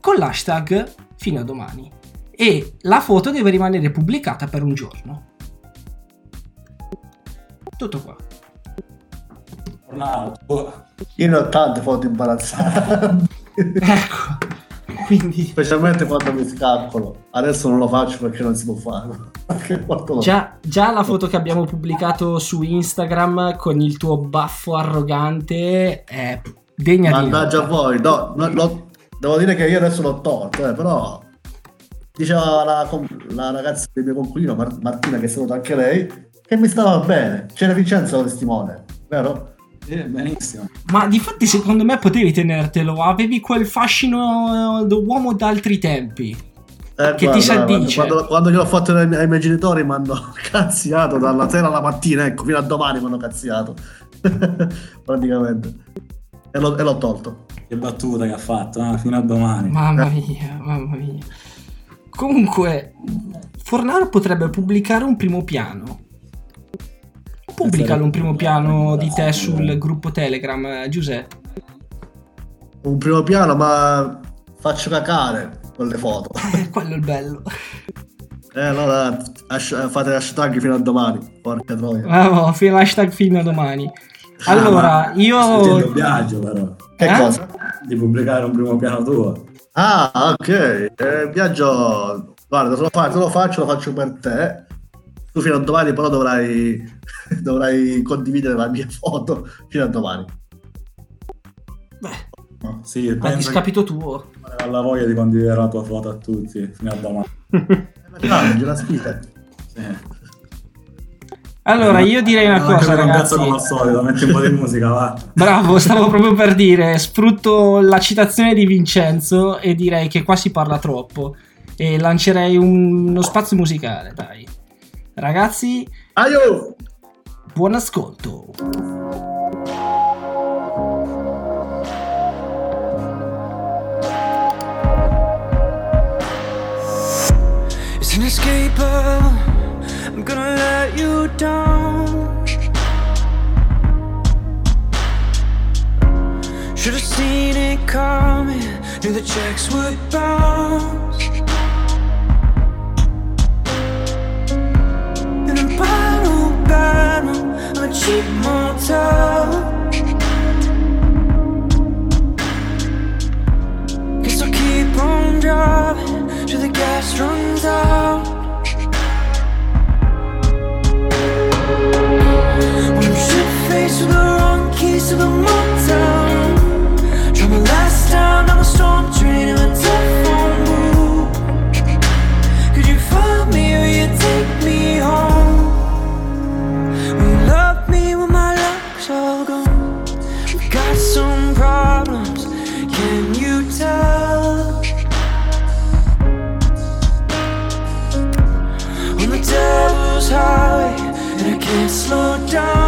[SPEAKER 6] con l'hashtag fino a domani. E la foto deve rimanere pubblicata per un giorno. Tutto qua.
[SPEAKER 3] Fornato.
[SPEAKER 5] Io ne ho tante foto imbarazzate.
[SPEAKER 6] Ecco. Quindi
[SPEAKER 5] Specialmente quando mi scappolo. Adesso non lo faccio perché non si può fare.
[SPEAKER 6] Già, già la foto che abbiamo pubblicato su Instagram con il tuo baffo arrogante è degna di
[SPEAKER 5] Mannaggia a voi. No, no, lo- devo dire che io adesso l'ho tolto, eh, però diceva la, la ragazza del mio coinquilino, Mar- Martina, che saluta anche lei, che mi stava bene. C'era Vincenzo testimone, vero?
[SPEAKER 3] Sì, benissimo.
[SPEAKER 6] Ma di fatti secondo me potevi tenertelo, avevi quel fascino eh, d'uomo d'altri tempi.
[SPEAKER 5] Eh,
[SPEAKER 6] Che
[SPEAKER 5] guarda,
[SPEAKER 6] ti sa dice?
[SPEAKER 5] Quando, quando gliel'ho fatto ai, ai miei genitori mi hanno (laughs) cazziato dalla sera alla mattina, ecco, fino a domani mi hanno cazziato. (laughs) Praticamente. E l'ho, e l'ho tolto.
[SPEAKER 3] Che battuta che ha fatto, eh? fino a domani.
[SPEAKER 6] Mamma mia, mamma mia. Comunque, Fornaro potrebbe pubblicare un primo piano. Pubblicalo un primo piano di te sul gruppo Telegram, eh, Giuseppe.
[SPEAKER 5] Un primo piano, ma faccio cacare con le foto. (laughs)
[SPEAKER 6] Quello è il bello.
[SPEAKER 5] Eh, allora fate hashtag fino a domani. Porca troia.
[SPEAKER 6] Ah, fino hashtag fino a domani.
[SPEAKER 5] Ah,
[SPEAKER 6] Allora,
[SPEAKER 3] Sto facendo
[SPEAKER 6] io...
[SPEAKER 3] viaggio però.
[SPEAKER 5] Che
[SPEAKER 6] Eh?
[SPEAKER 5] cosa?
[SPEAKER 3] Di pubblicare un primo piano tuo.
[SPEAKER 5] Ah, ok. Eh, viaggio. Guarda, te lo, fa- te lo faccio, lo faccio per te. Tu fino a domani, però dovrai, (laughs) dovrai condividere la mia foto fino a domani.
[SPEAKER 3] Sì,
[SPEAKER 6] A
[SPEAKER 3] penso
[SPEAKER 6] discapito tuo.
[SPEAKER 3] alla voglia di condividere la tua foto a tutti fino a domani.
[SPEAKER 5] Ah, la sfida.
[SPEAKER 3] Sì.
[SPEAKER 6] Allora, io direi una
[SPEAKER 3] ho
[SPEAKER 6] cosa,
[SPEAKER 3] capito un
[SPEAKER 6] ragazzi.
[SPEAKER 3] cazzo come al solito, metti un po' di musica, va.
[SPEAKER 6] Bravo, stavo proprio per dire, sfrutto la citazione di Vincenzo e direi che qua si parla troppo e lancerei un- uno spazio musicale, dai. Ragazzi,
[SPEAKER 5] Aio!
[SPEAKER 6] buon ascolto.
[SPEAKER 13] It's inescapable. I'm gonna let you down. Should have seen it coming. Knew the checks would bounce. Bottle of a cheap motel. Guess I'll keep on driving till the gas runs out. When I'm shit faced with the wrong keys to the motel. Try my last time down the storm drain in a down.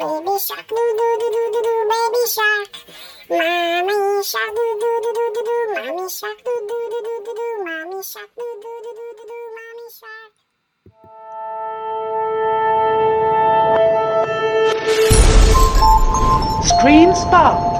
[SPEAKER 14] baby shark doo doo doo doo doo doo, baby shark. Mommy shark doo doo doo doo doo doo, mommy shark doo doo doo doo doo doo, mommy shark doo doo doo doo doo doo, mommy shark.
[SPEAKER 1] Screen Spot.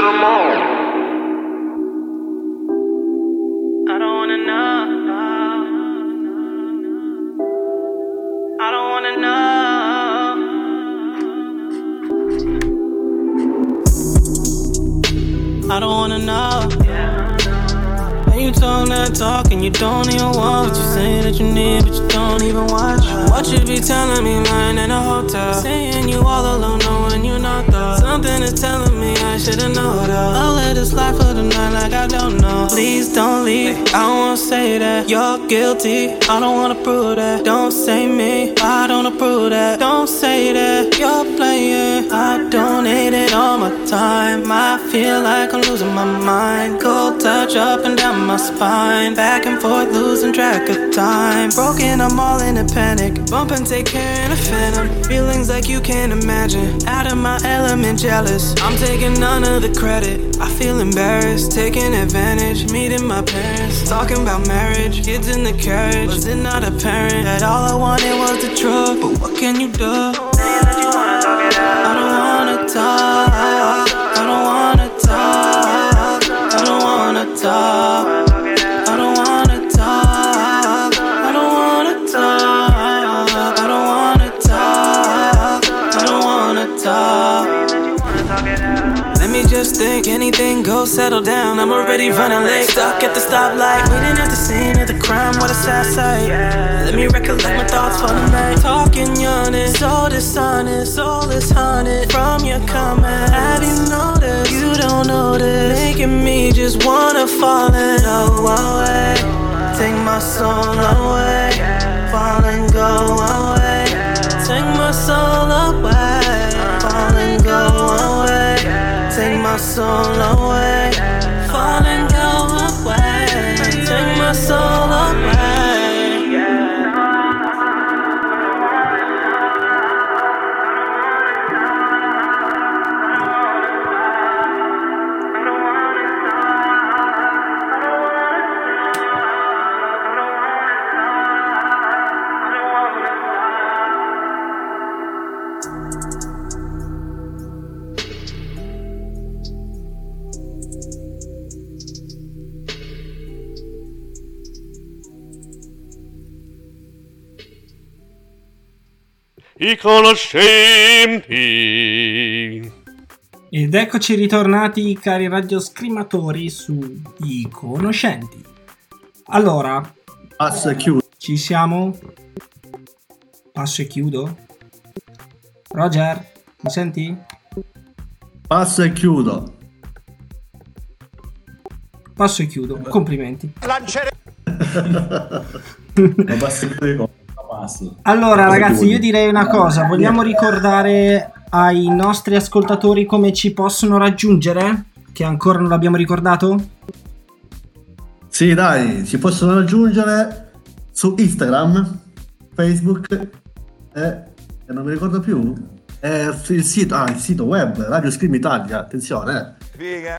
[SPEAKER 4] To the mall. I don't wanna know. I don't wanna know. I don't wanna know. And you talk that talk and you don't even want what you say that you need, but you don't even watch. What you be telling me, lying in a hotel, saying you all alone, knowing you're not there. Something is telling me I should've known that. I'll let it slide for the night like I don't know. Please don't leave. I don't wanna say that you're guilty. I don't wanna prove that. Don't say me. I don't approve that. Don't say that you're playing. I donated all my time. I feel like I'm losing my mind. Cold touch up and down my spine. Back and forth, losing track of time. Broken, I'm all in a panic. Bump and take care in a phantom. Feelings like you can't imagine. Out of my element, jealous. I'm taking none of the credit. I feel embarrassed, taking advantage. Meeting my parents, talking about marriage. Kids in the carriage. Was it not apparent that all I wanted was the truth? But what can you do? I don't wanna talk. I don't wanna talk. I don't wanna talk. Settle down. I'm already running late, stuck at the stoplight, waiting at the scene of the crime. What a sad sight. Let me recollect my thoughts for the night. Talking, yawning, so dishonest, soul is haunted from your comment. Have you noticed? You don't notice, making me just wanna fall in love away. Take my soul away, fall and go away. Take my soul away, my soul away,
[SPEAKER 5] I conoscenti.
[SPEAKER 6] Ed eccoci ritornati, cari radioscrimatori, su I Conoscenti. Allora,
[SPEAKER 5] Passo e chiudo.
[SPEAKER 6] Ci siamo? Passo e chiudo? Roger, mi senti?
[SPEAKER 5] Passo e chiudo.
[SPEAKER 6] Passo e chiudo. Complimenti.
[SPEAKER 3] Ma (laughs) passi di? Passi.
[SPEAKER 6] Allora,
[SPEAKER 3] Cosa
[SPEAKER 6] ragazzi, io direi una cosa. Vogliamo ricordare ai nostri ascoltatori come ci possono raggiungere? Che ancora non l'abbiamo ricordato?
[SPEAKER 5] Sì, dai, ci possono raggiungere su Instagram, Facebook e, e non mi ricordo più. Il sito, ah, il sito web Radio Scream Italia, attenzione. Eh.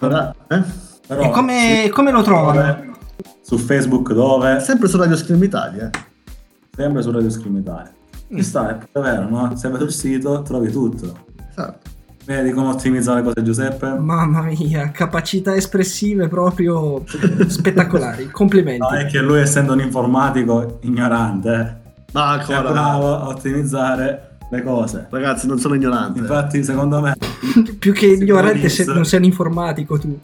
[SPEAKER 5] Ora, eh?
[SPEAKER 3] Però,
[SPEAKER 6] E come, come lo trovano?
[SPEAKER 3] Su Facebook dove?
[SPEAKER 5] Sempre su Radio Scream Italia.
[SPEAKER 3] Sempre su Radio Scream Italia. Ci sta, è vero, no? Se vai sul sito trovi tutto.
[SPEAKER 5] Esatto.
[SPEAKER 3] Vedi come ottimizzare le cose Giuseppe?
[SPEAKER 6] Mamma mia, capacità espressive proprio spettacolari. (laughs) Complimenti.
[SPEAKER 3] No, è che lui essendo un informatico ignorante,
[SPEAKER 5] Ma
[SPEAKER 3] è
[SPEAKER 5] ancora,
[SPEAKER 3] bravo a ottimizzare le cose.
[SPEAKER 5] ragazzi, non sono ignorante.
[SPEAKER 3] Infatti, secondo me,
[SPEAKER 6] Più che (laughs) ignorante se non sei un informatico tu.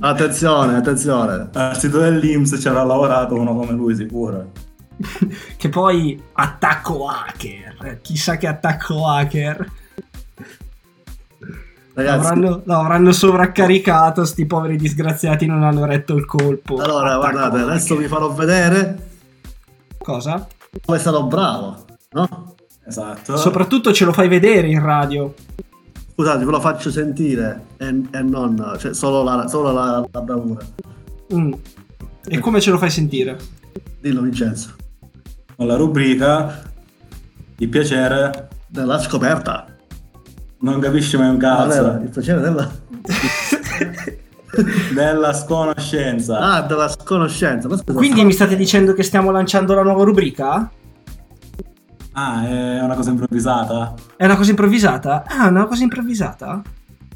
[SPEAKER 5] Attenzione, attenzione.
[SPEAKER 3] al sito dell'Inps c'era lavorato uno come lui, sicuro. (laughs)
[SPEAKER 6] Che poi attacco hacker. Chissà che attacco hacker.
[SPEAKER 5] Ragazzi,
[SPEAKER 6] L'avranno, l'avranno sovraccaricato, sti poveri disgraziati non hanno retto il colpo.
[SPEAKER 5] allora,
[SPEAKER 6] Attacco
[SPEAKER 5] guardate,
[SPEAKER 6] hacker.
[SPEAKER 5] adesso vi farò vedere
[SPEAKER 6] Cosa?
[SPEAKER 5] come sarò bravo, no?
[SPEAKER 3] Esatto.
[SPEAKER 6] Soprattutto ce lo fai vedere in radio.
[SPEAKER 5] Scusate, ve lo faccio sentire e, e non, cioè, solo la, solo la, la bravura.
[SPEAKER 6] Mm. E come ce lo fai sentire?
[SPEAKER 5] Dillo, Vincenzo.
[SPEAKER 3] Con la rubrica Il piacere
[SPEAKER 5] Della scoperta.
[SPEAKER 3] non capisci mai un
[SPEAKER 5] Non era
[SPEAKER 3] cazzo
[SPEAKER 5] il piacere della... (laughs)
[SPEAKER 3] della sconoscenza.
[SPEAKER 5] Ah, della sconoscenza. Ma scusa,
[SPEAKER 6] Quindi mi state dicendo che stiamo lanciando la nuova rubrica?
[SPEAKER 3] Ah, è una cosa improvvisata?
[SPEAKER 6] È una cosa improvvisata? Ah, una cosa improvvisata?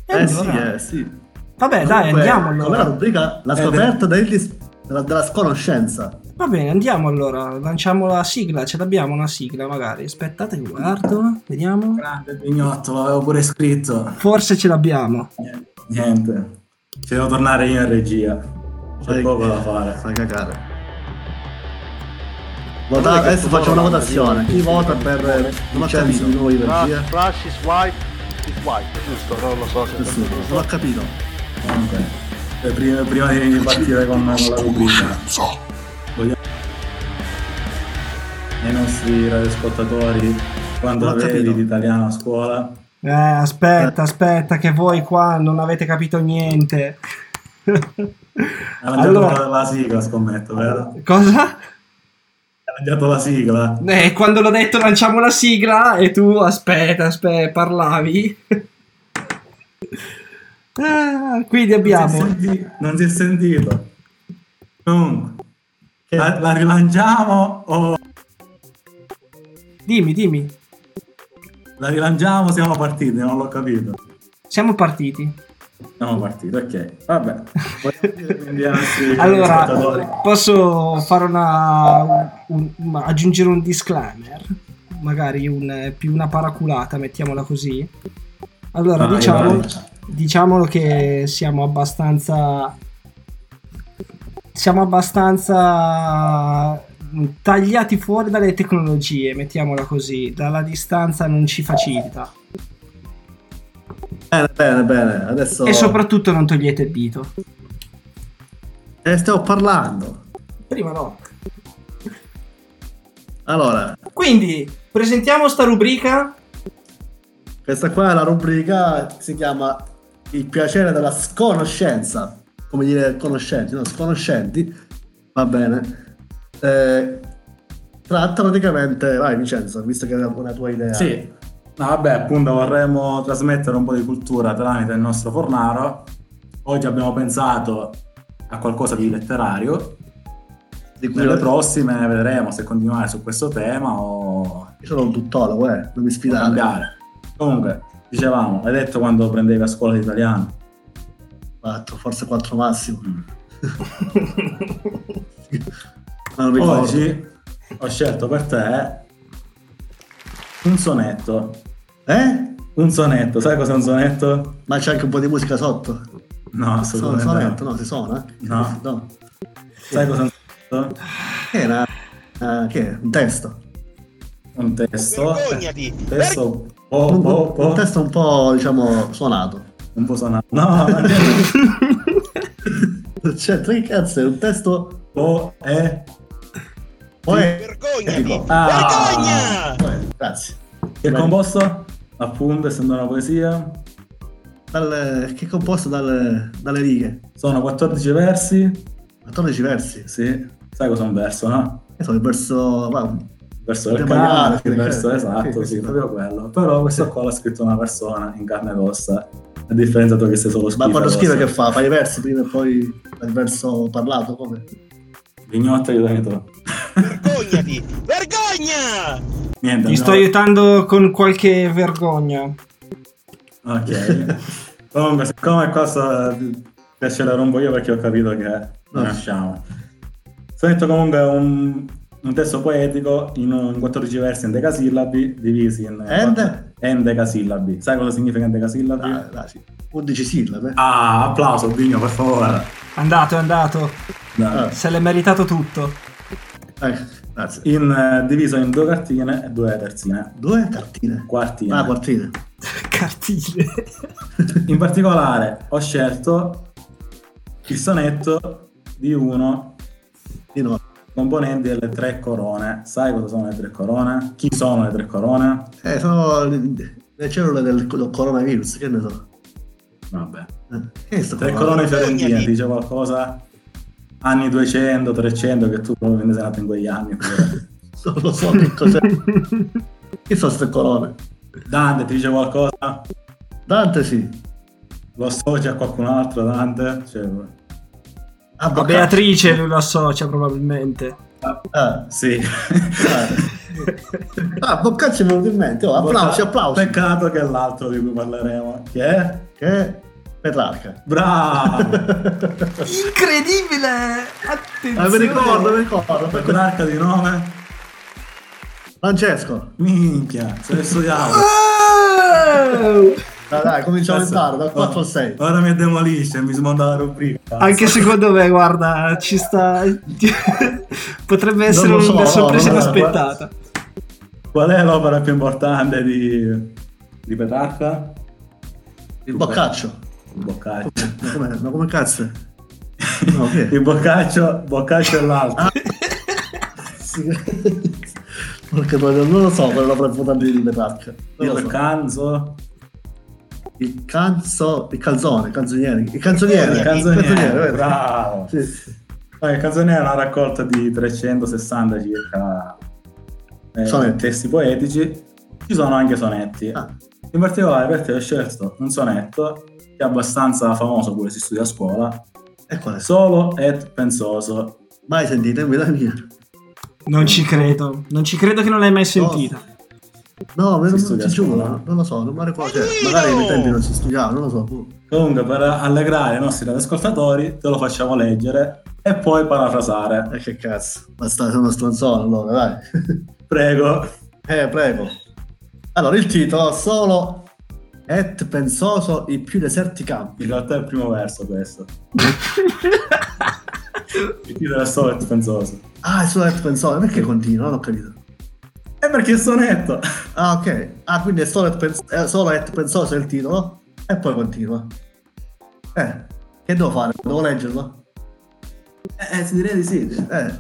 [SPEAKER 6] E
[SPEAKER 5] Eh sì,
[SPEAKER 6] allora?
[SPEAKER 5] eh sì.
[SPEAKER 6] Vabbè, dai,
[SPEAKER 5] Comunque,
[SPEAKER 6] andiamo
[SPEAKER 5] Come la
[SPEAKER 6] allora.
[SPEAKER 5] rubrica La
[SPEAKER 3] Eh,
[SPEAKER 5] scoperta degli- della, della sconoscenza.
[SPEAKER 6] Va bene, andiamo allora. Lanciamo la sigla. Ce l'abbiamo una sigla, magari. Aspettate, guardo. Vediamo.
[SPEAKER 3] Grande Pignotto, l'avevo pure scritto.
[SPEAKER 6] Forse ce l'abbiamo.
[SPEAKER 3] Niente. Ci devo tornare io in regia. C'è poco da fare.
[SPEAKER 5] Fai cagare. Vota- adesso facciamo una votazione. Chi vota per Vincenzo di nuovo in regia?
[SPEAKER 15] Flash is white is white, giusto? Non lo so se
[SPEAKER 5] Nessuno. Non ho capito.
[SPEAKER 3] Comunque, prima, prima di partire con, la rubrica, ai nostri radioascoltatori quando avevi l'italiano a scuola.
[SPEAKER 6] Eh, aspetta, aspetta, che voi qua non avete capito niente.
[SPEAKER 3] Ha
[SPEAKER 6] allora,
[SPEAKER 3] la sigla, scommetto, vero?
[SPEAKER 6] cosa?
[SPEAKER 3] Lanciato la sigla.
[SPEAKER 6] Eh, quando l'ho detto lanciamo la sigla e tu aspetta, aspetta, parlavi. Ah, quindi abbiamo
[SPEAKER 3] Non si è senti- non si è sentito. La, la rilanciamo o
[SPEAKER 6] Dimmi, dimmi.
[SPEAKER 3] la rilanciamo? Siamo partiti, non l'ho capito.
[SPEAKER 6] Siamo partiti.
[SPEAKER 3] Siamo partiti, ok. Vabbè. (laughs)
[SPEAKER 6] Allora, posso fare una un- un- aggiungere un disclaimer? Magari un, più una paraculata, mettiamola così. Allora,
[SPEAKER 3] Vai,
[SPEAKER 6] diciamo, diciamolo che siamo abbastanza siamo abbastanza tagliati fuori dalle tecnologie, mettiamola così, dalla distanza non ci facilita.
[SPEAKER 5] Bene, bene, bene. Adesso
[SPEAKER 6] E soprattutto non togliete il dito.
[SPEAKER 5] Eh, stiamo parlando.
[SPEAKER 6] Prima no.
[SPEAKER 5] Allora,
[SPEAKER 6] Quindi, presentiamo sta rubrica.
[SPEAKER 5] questa qua è la rubrica si chiama Il piacere della sconoscenza. Come dire conoscenti, no? Sconoscenti. Va bene. Eh, tratta praticamente. Vai, Vincenzo, visto che è una tua idea.
[SPEAKER 3] Sì, no, vabbè, appunto vorremmo trasmettere un po' di cultura tramite il nostro fornaro. Oggi abbiamo pensato a qualcosa di letterario.
[SPEAKER 5] Di cui
[SPEAKER 3] Nelle prossime vedremo se continuare su questo tema o
[SPEAKER 5] Io sono un tuttologo, eh. Non mi sfidare.
[SPEAKER 3] cambiare. Comunque, dicevamo, hai detto quando prendevi a scuola l'italiano?
[SPEAKER 5] Quattro, forse quattro massimo.
[SPEAKER 3] Mm. (laughs) (laughs)
[SPEAKER 5] non ricordo.
[SPEAKER 3] Oggi ho scelto per te un sonetto.
[SPEAKER 5] Eh?
[SPEAKER 3] Un sonetto, sai cos'è un sonetto?
[SPEAKER 5] Ma c'è anche un po' di musica sotto.
[SPEAKER 3] No,
[SPEAKER 5] Sono
[SPEAKER 3] assolutamente
[SPEAKER 5] sonetto,
[SPEAKER 3] no.
[SPEAKER 5] si suona?
[SPEAKER 3] No.
[SPEAKER 5] no.
[SPEAKER 3] Sai cos'è un
[SPEAKER 5] Che era? eh, che è? Un testo.
[SPEAKER 3] Un testo.
[SPEAKER 12] Vergognati!
[SPEAKER 3] Un testo po,
[SPEAKER 5] un,
[SPEAKER 3] po, po,
[SPEAKER 5] un testo un po', diciamo, suonato.
[SPEAKER 3] un po' suonato. No, ma (laughs)
[SPEAKER 5] Cioè, che cazzo, è un testo...
[SPEAKER 3] po è
[SPEAKER 5] Poi...
[SPEAKER 12] Vergognati!
[SPEAKER 3] Ah.
[SPEAKER 12] Vergogna!
[SPEAKER 5] Grazie.
[SPEAKER 3] che è composto? Appunto, essendo una poesia.
[SPEAKER 5] Dal, che è composto dalle, dalle righe.
[SPEAKER 3] Sono 14 versi.
[SPEAKER 5] 14 versi.
[SPEAKER 3] Sì. Sai cosa è un verso, no?
[SPEAKER 5] Che sono il verso... va,
[SPEAKER 3] Il verso del cane, il
[SPEAKER 5] sì,
[SPEAKER 3] verso
[SPEAKER 5] sì,
[SPEAKER 3] esatto,
[SPEAKER 5] sì,
[SPEAKER 3] sì,
[SPEAKER 5] sì.
[SPEAKER 3] proprio quello. Però questo qua l'ha scritto una persona in carne ed ossa. A differenza tu che sei solo scritto.
[SPEAKER 5] Ma quando scrive che fa? Fa i versi prima e poi il verso parlato? Come?
[SPEAKER 3] Vignotta aiutami tu. (laughs)
[SPEAKER 12] Vergognati! Vergogna!
[SPEAKER 3] Niente.
[SPEAKER 6] Ti sto
[SPEAKER 3] no.
[SPEAKER 6] aiutando con qualche vergogna.
[SPEAKER 3] Ok. (laughs) Comunque, siccome qua sto... ti accelero un po' io perché ho capito che non
[SPEAKER 5] Ah.
[SPEAKER 3] usciamo. Sono detto comunque un, un testo poetico in, in 14 versi in decasillabi divisi in
[SPEAKER 5] Ende?
[SPEAKER 3] endecasillabi. Sai cosa significa endecasillabi?
[SPEAKER 5] Ah, dai, sì. 11 sillabe.
[SPEAKER 3] Ah, applauso, Vigno, per favore.
[SPEAKER 6] Andato, è andato.
[SPEAKER 3] Dai.
[SPEAKER 6] Se l'è meritato tutto.
[SPEAKER 5] Eh, grazie.
[SPEAKER 3] In, eh, diviso in due cartine e due terzine.
[SPEAKER 5] Due cartine.
[SPEAKER 3] Quartine.
[SPEAKER 5] Ah, quartine. (laughs)
[SPEAKER 6] Cartine.
[SPEAKER 3] In particolare ho scelto il sonetto di uno
[SPEAKER 5] Di no.
[SPEAKER 3] componenti delle tre corone. Sai cosa sono le tre corone? Chi sono le tre corone?
[SPEAKER 5] Eh, sono le, le cellule del, del coronavirus, che ne so.
[SPEAKER 3] Vabbè.
[SPEAKER 5] Eh,
[SPEAKER 3] Tre corone fiorentine, ti dice qualcosa? Anni 200, 300, che tu probabilmente sei nato in quegli anni. (laughs)
[SPEAKER 5] Non lo so che cos'è. che sono queste corone?
[SPEAKER 3] Dante ti dice qualcosa?
[SPEAKER 5] Dante sì.
[SPEAKER 3] Lo associa a qualcun altro, Dante? Cioè,
[SPEAKER 5] Ah,
[SPEAKER 6] A. Beatrice lui lo associa probabilmente.
[SPEAKER 5] Ah,
[SPEAKER 3] sì. (laughs)
[SPEAKER 5] ah, Boccaccio mi è venuto in mente. Oh, applausi, applausi.
[SPEAKER 3] Peccato che è l'altro di cui parleremo. Che è?
[SPEAKER 5] Che è Petrarca.
[SPEAKER 3] Bravo! (laughs)
[SPEAKER 6] Incredibile! Attenzione!
[SPEAKER 5] Ah, mi ricordo, mi ricordo.
[SPEAKER 3] Petrarca di nome?
[SPEAKER 5] Francesco.
[SPEAKER 3] Minchia, se ne studiamo.
[SPEAKER 6] Oh!
[SPEAKER 5] Dai, dai, cominciamo a
[SPEAKER 3] Cazzo.
[SPEAKER 5] entrare dal 4 al 6.
[SPEAKER 3] Ora mi demolisce, mi smonta la rubrica.
[SPEAKER 6] Anche secondo me, guarda, ci sta. (laughs) Potrebbe essere
[SPEAKER 5] so,
[SPEAKER 6] una sorpresa
[SPEAKER 5] no, no,
[SPEAKER 6] inaspettata.
[SPEAKER 3] Qual è l'opera più importante di, di Petrarca?
[SPEAKER 5] Il Boccaccio.
[SPEAKER 3] Il Boccaccio. (laughs)
[SPEAKER 5] Ma come, ma come cazzo? No, che? (laughs)
[SPEAKER 3] Il Boccaccio, Boccaccio è l'altro.
[SPEAKER 5] Ah. Perché poi non lo so qual è l'opera importante di Petrarca.
[SPEAKER 3] Il
[SPEAKER 5] so.
[SPEAKER 3] canzo.
[SPEAKER 5] Il canzo, il calzone, il canzoniere. Il canzoniere.
[SPEAKER 3] Il canzoniere,
[SPEAKER 5] vero?
[SPEAKER 3] bravo.
[SPEAKER 5] Sì, sì.
[SPEAKER 3] Ah, Il canzoniere è una raccolta di 360 circa eh, testi poetici. Ci sono anche sonetti.
[SPEAKER 5] Ah.
[SPEAKER 3] In particolare per te ho scelto un sonetto è abbastanza famoso pure si studia a scuola.
[SPEAKER 5] E qual è?
[SPEAKER 3] Solo et pensoso.
[SPEAKER 5] Mai sentita in vita mia.
[SPEAKER 6] Non ci credo. Non ci credo che non l'hai mai sentita.
[SPEAKER 5] No, me
[SPEAKER 3] Si
[SPEAKER 5] non,
[SPEAKER 3] studia
[SPEAKER 5] ti giuro, non lo so, non mi ricordo. Cioè, magari ai tempi non si studiava, non lo so. boh.
[SPEAKER 3] Comunque, per allegrare i nostri ascoltatori, te lo facciamo leggere e poi parafrasare.
[SPEAKER 5] E Eh, che cazzo, basta, sono stronzone allora, dai.
[SPEAKER 3] Prego.
[SPEAKER 5] eh, prego. Allora, il titolo, solo et pensoso i più deserti campi.
[SPEAKER 3] In realtà è il primo verso questo. (laughs) Il titolo è solo et pensoso.
[SPEAKER 5] Ah, è solo et pensoso, perché continua? Non ho capito.
[SPEAKER 3] E perché è sonetto?
[SPEAKER 5] Ah, ok. Ah, quindi è solo et, pens- eh, solo et pensoso è il titolo e poi continua. Eh, che devo fare? Devo leggerlo?
[SPEAKER 3] Eh, si direi di sì.
[SPEAKER 5] Eh,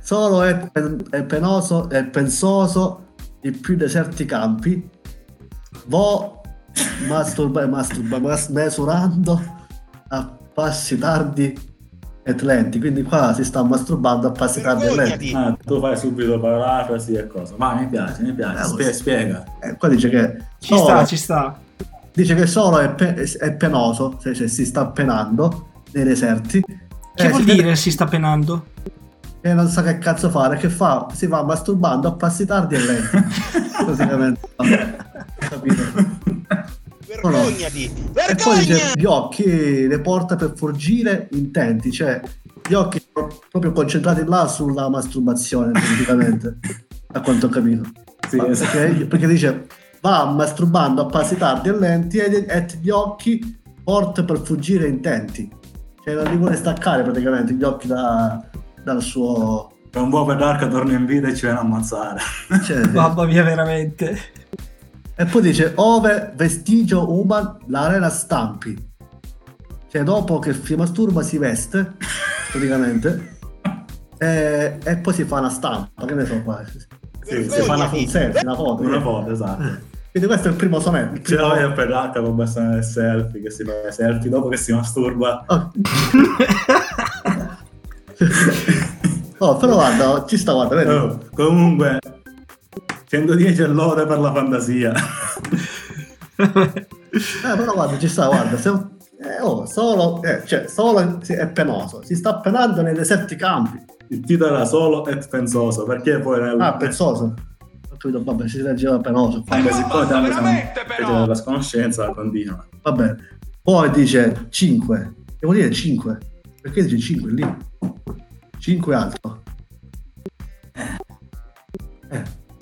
[SPEAKER 5] solo è, pen- è penoso, è pensoso i più deserti campi. Vo masturba, masturba, mas- mesurando a passi tardi e lenti. Quindi qua si sta masturbando a passi tardi e lenti.
[SPEAKER 3] Ah, tu fai subito parafrasi e cosa. Ma mi piace, mi piace.
[SPEAKER 5] Eh,
[SPEAKER 3] Spie- spiega.
[SPEAKER 5] Eh, qua dice che
[SPEAKER 6] Ci
[SPEAKER 5] solo-
[SPEAKER 6] sta, ci sta.
[SPEAKER 5] dice che solo è, pe- è penoso, cioè, cioè si sta penando nei deserti.
[SPEAKER 6] Che
[SPEAKER 5] Eh,
[SPEAKER 6] vuol
[SPEAKER 5] si-
[SPEAKER 6] dire si sta penando?
[SPEAKER 5] E non sa che cazzo fare, che fa? Si va masturbando a passi tardi e lenti. (laughs) Praticamente. (laughs) Capito?
[SPEAKER 12] Vergognati!
[SPEAKER 5] E poi dice gli occhi le porta per fuggire intenti, cioè gli occhi pro- proprio concentrati là sulla masturbazione praticamente, (laughs) a quanto ho capito.
[SPEAKER 3] Sì,
[SPEAKER 5] Ma
[SPEAKER 3] esatto.
[SPEAKER 5] perché, perché dice va masturbando a passi tardi e lenti ed, e gli occhi porta per fuggire intenti. Cioè non li vuole staccare praticamente gli occhi da, dal suo...
[SPEAKER 3] È un buon pedarca torna in vita e ci viene a ammazzare.
[SPEAKER 5] Cioè,
[SPEAKER 6] Mamma mia, veramente.
[SPEAKER 5] E poi dice ove vestigio uman l'arena stampi. Cioè dopo che si masturba si veste, (laughs) praticamente, e, e poi si fa una stampa, che ne so qua.
[SPEAKER 3] Sì,
[SPEAKER 5] si fa una selfie, una foto.
[SPEAKER 3] Una foto, esatto.
[SPEAKER 5] Quindi questo è il primo sonetto. il
[SPEAKER 3] C'è
[SPEAKER 5] primo-
[SPEAKER 3] la pedata con bastare il selfie, che si fa i selfie dopo che si masturba. (laughs)
[SPEAKER 5] Oh, però guarda, ci sta, guarda, vedi?
[SPEAKER 3] Oh, comunque, 110 è lode per la fantasia.
[SPEAKER 5] Eh, però guarda, ci sta, guarda, se, eh, oh, solo, eh, cioè, solo è penoso, si sta penando nei deserti campi.
[SPEAKER 3] Il titolo era solo et pensoso, perché poi era
[SPEAKER 5] Ah, pensoso. Ho capito, vabbè, si leggeva penoso.
[SPEAKER 3] Anche siccome siamo siamo della sconoscenza, continua.
[SPEAKER 5] Va bene. Poi dice 5. Devo dire 5. Perché dice 5 lì? 5 altro.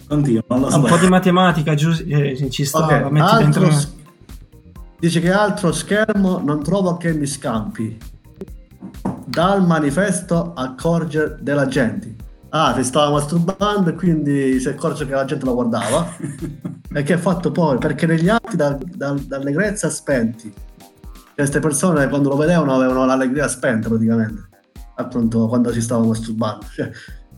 [SPEAKER 3] Continua, non lo so.
[SPEAKER 6] Un po' di matematica, giusto? Eh, ci sta,
[SPEAKER 5] Ok,
[SPEAKER 6] la metti
[SPEAKER 5] altro
[SPEAKER 6] dentro.
[SPEAKER 5] s- Dice che altro schermo non trovo che mi scampi. Dal manifesto accorge della gente. Ah, si stava masturbando e quindi si accorge che la gente lo guardava. (laughs) e che ha fatto poi? Perché negli atti da, da- d'allegrezza spenti. Queste persone quando lo vedevano avevano l'allegria spenta praticamente. Appunto quando si stava masturbando. Cioè,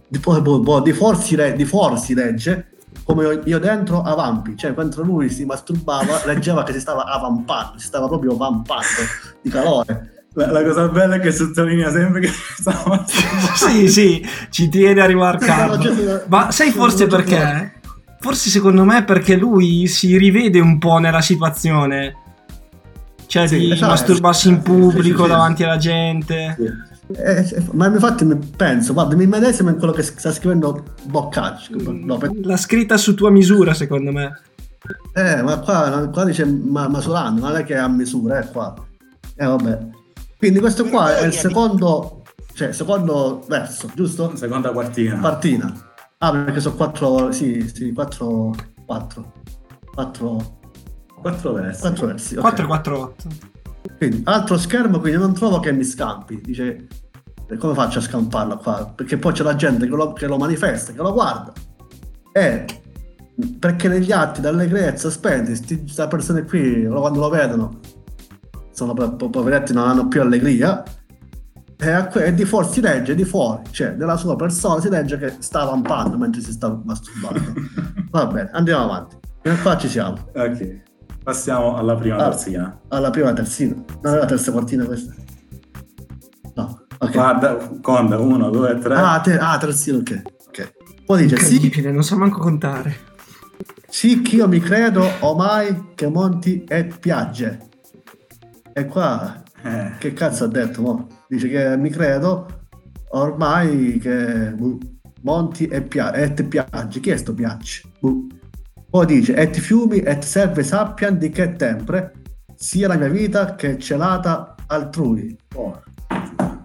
[SPEAKER 5] di, poi, boh, boh, di, fuori si le- di fuori si legge come io, dentro avampi, cioè mentre lui si masturbava (laughs) leggeva che si stava avampando, si stava proprio vampando di calore.
[SPEAKER 3] La, la cosa bella è che sottolinea sempre che (laughs) stava
[SPEAKER 6] sì, sì, ci tiene a rimarcarlo. Ma sai forse perché? Forse secondo me perché lui si rivede un po' nella situazione. Cioè
[SPEAKER 5] Sì,
[SPEAKER 6] di
[SPEAKER 5] esatto.
[SPEAKER 6] masturbarsi in pubblico
[SPEAKER 5] Sì, sì, sì.
[SPEAKER 6] davanti alla gente.
[SPEAKER 5] Eh, eh, ma infatti penso, guarda, mi medesimo in quello che sta scrivendo Boccaccio. No, per-
[SPEAKER 6] L'ha scritta su tua misura, secondo me.
[SPEAKER 5] Eh, ma qua, qua dice ma, masurando, non è che è a misura, è qua. Eh, vabbè. Quindi questo qua è il secondo, cioè, secondo verso, giusto?
[SPEAKER 3] Seconda quartina.
[SPEAKER 5] Partina. Ah, perché sono quattro, sì, sì, quattro, quattro, quattro,
[SPEAKER 3] Quattro versi.
[SPEAKER 5] quattro versi. ok.
[SPEAKER 6] 448.
[SPEAKER 5] Quindi, altro schermo, quindi non trovo che mi scampi. Dice, "E come faccio a scamparlo qua? Perché poi c'è la gente che lo, che lo manifesta, che lo guarda. E perché negli atti d'allegrezza spenti, queste persone qui, quando lo vedono, sono po- po- poveretti, non hanno più allegria. E, que- e di fuori si legge, di fuori, cioè nella sua persona si legge che sta vampando mentre si sta masturbando. (laughs) Va bene, andiamo avanti. A qua ci siamo.
[SPEAKER 3] Ok, passiamo alla prima
[SPEAKER 5] Ah.
[SPEAKER 3] terzina.
[SPEAKER 5] Alla prima terzina. Non è la terza quartina questa? No, ok.
[SPEAKER 3] Guarda, conta, uno, due, tre.
[SPEAKER 5] Ah, te- ah, terzino, ok. ok. Poi dice, sì,
[SPEAKER 6] Incredibile, non so manco contare.
[SPEAKER 5] sì che io mi credo ormai che monti e piagge. E qua,
[SPEAKER 3] Eh,
[SPEAKER 5] che cazzo ha detto? mo? Dice che mi credo ormai che boh, monti e, pia- e ti piagge. Chi è sto piagge? Boh. Poi dice, et fiumi et serve sappian di che sempre sia la mia vita che celata altrui. Oh.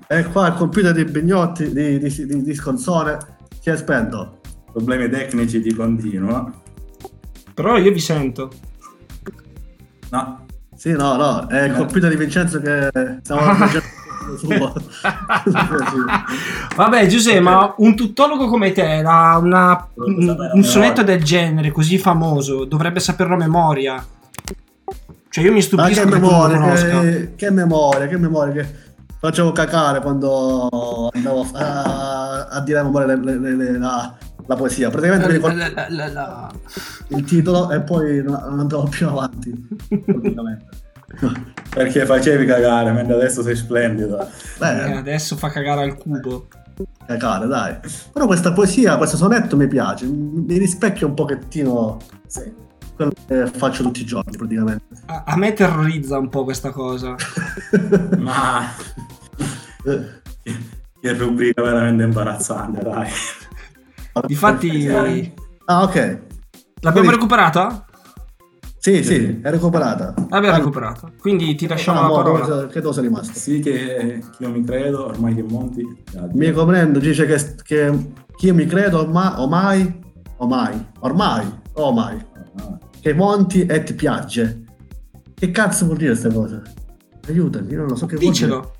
[SPEAKER 5] E qua il computer di Bignotti, di, di, di, di Sconsone, si è spento.
[SPEAKER 3] problemi tecnici di continuo.
[SPEAKER 6] Però io vi sento.
[SPEAKER 3] No,
[SPEAKER 5] Sì, no, no, è il computer di Vincenzo che (laughs) stiamo facendo. (laughs)
[SPEAKER 6] Vabbè, Giuseppe, ma un tuttologo come te, la- una- un, un sonetto del genere così famoso, dovrebbe saperlo a memoria. Cioè, io mi
[SPEAKER 5] Ma
[SPEAKER 6] stupisco
[SPEAKER 5] che
[SPEAKER 6] che tu non lo
[SPEAKER 5] memoria, che, che memoria, che memoria, che facevo cacare quando andavo a, a dire a memoria le- le- le- la, la poesia. Praticamente mi ricordo
[SPEAKER 6] La- la- la- la-
[SPEAKER 5] il titolo e poi non, non andavo più avanti. (laughs) praticamente. (laughs)
[SPEAKER 3] perché facevi cagare, mentre adesso sei splendido.
[SPEAKER 6] Eh,
[SPEAKER 5] Beh,
[SPEAKER 6] adesso fa cagare al cubo.
[SPEAKER 5] cacare, dai. Però questa poesia, questo sonetto mi piace, mi rispecchia un pochettino quello che faccio tutti i giorni praticamente.
[SPEAKER 6] A, a me terrorizza un po' questa cosa. (laughs)
[SPEAKER 3] Ma (laughs) che rubrica veramente imbarazzante, dai.
[SPEAKER 6] Difatti,
[SPEAKER 5] Ah, ok.
[SPEAKER 6] l'abbiamo
[SPEAKER 5] Quindi-
[SPEAKER 6] recuperata?
[SPEAKER 5] Sì, sì, è recuperata.
[SPEAKER 6] L'abbiamo
[SPEAKER 5] Ah,
[SPEAKER 6] recuperata. Quindi ti lasciamo
[SPEAKER 5] ah,
[SPEAKER 6] la parola.
[SPEAKER 5] dove- Che dove sei rimasto?
[SPEAKER 3] Sì che, che io mi credo, ormai che monti.
[SPEAKER 5] Mi comprendo, dice che, che, che io mi credo ormai, ormai, ormai, ormai, ormai, che monti e ti piace. Che cazzo vuol dire questa cosa? Aiutami, io non lo so che vuol dire.
[SPEAKER 6] Dicelo.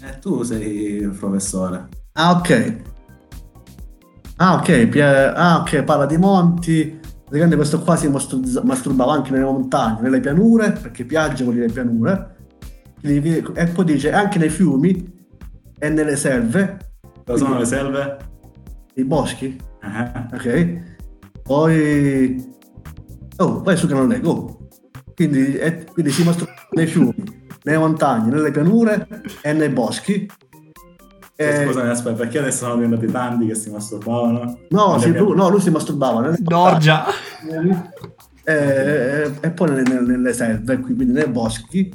[SPEAKER 3] Eh, tu sei il professore.
[SPEAKER 5] Ah, ok. Ah, ok, ah, ok, parla di monti. Praticamente questo qua si masturbava anche nelle montagne, nelle pianure, perché piagge vuol dire pianure. E poi dice anche nei fiumi e nelle selve.
[SPEAKER 3] Cosa sono le selve?
[SPEAKER 5] I boschi.
[SPEAKER 3] Eh,
[SPEAKER 5] Ok. Poi... Oh, vai su che non leggo. Oh. Quindi, quindi si masturba nei fiumi, nelle montagne, nelle pianure e nei boschi. Eh,
[SPEAKER 3] Scusami, aspetta, perché adesso sono diventati tanti che si masturbavano?
[SPEAKER 5] No, sì,
[SPEAKER 3] pian-
[SPEAKER 5] lui, no, lui si masturbava
[SPEAKER 6] Dorgia.
[SPEAKER 5] e, e- e poi nelle, nelle- selve, quindi nei boschi.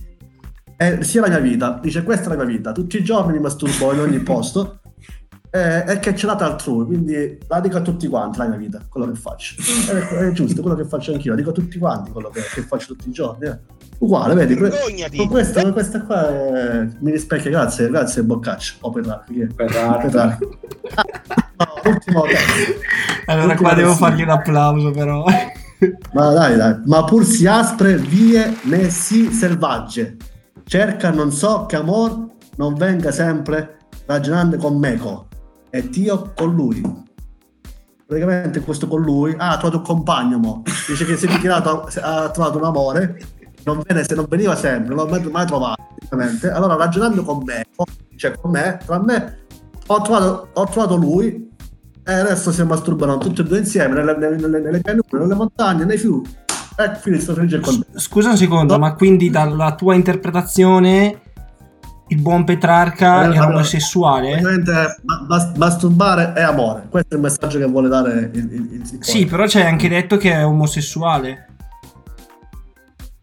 [SPEAKER 5] E sia la mia vita, dice questa è la mia vita, tutti i giorni mi masturbo in ogni posto (laughs) e, e che ce l'ha altrui, quindi la dico a tutti quanti la mia vita, quello che faccio. È, è giusto, quello che faccio anch'io, la dico a tutti quanti quello che, che faccio tutti i giorni. eh. Uguale, vedi? que-
[SPEAKER 12] Vergognati!
[SPEAKER 5] con questa, questa qua è- mi rispecchia, grazie, grazie Boccaccio, o Petrarca. Petrarca. No, ultimo
[SPEAKER 6] Allora qua devo
[SPEAKER 5] versione.
[SPEAKER 6] fargli un applauso però.
[SPEAKER 5] Ma dai, dai, ma pur si aspre vie ne si selvagge. Cerca non so che amor non venga sempre ragionando con meco e Dio con lui. Praticamente questo con lui, ah, ha trovato un compagno, mo. dice che si è ritirato, ha trovato un amore, non, viene, se non veniva sempre, non l'ho mai, trovato. Allora ragionando con me, cioè con me, tra me, ho trovato, ho trovato lui e adesso si masturbano tutti e due insieme nelle, nelle, nelle, pianure, nelle montagne, nei fiumi. E quindi sto felice con te.
[SPEAKER 6] Scusa un secondo, ma quindi dalla tua interpretazione il buon Petrarca
[SPEAKER 5] Eh,
[SPEAKER 6] era
[SPEAKER 5] allora,
[SPEAKER 6] omosessuale?
[SPEAKER 5] Praticamente ma- mas- masturbare è amore. Questo è il messaggio che vuole dare il, il, il
[SPEAKER 6] Sì, però c'è anche detto che è omosessuale.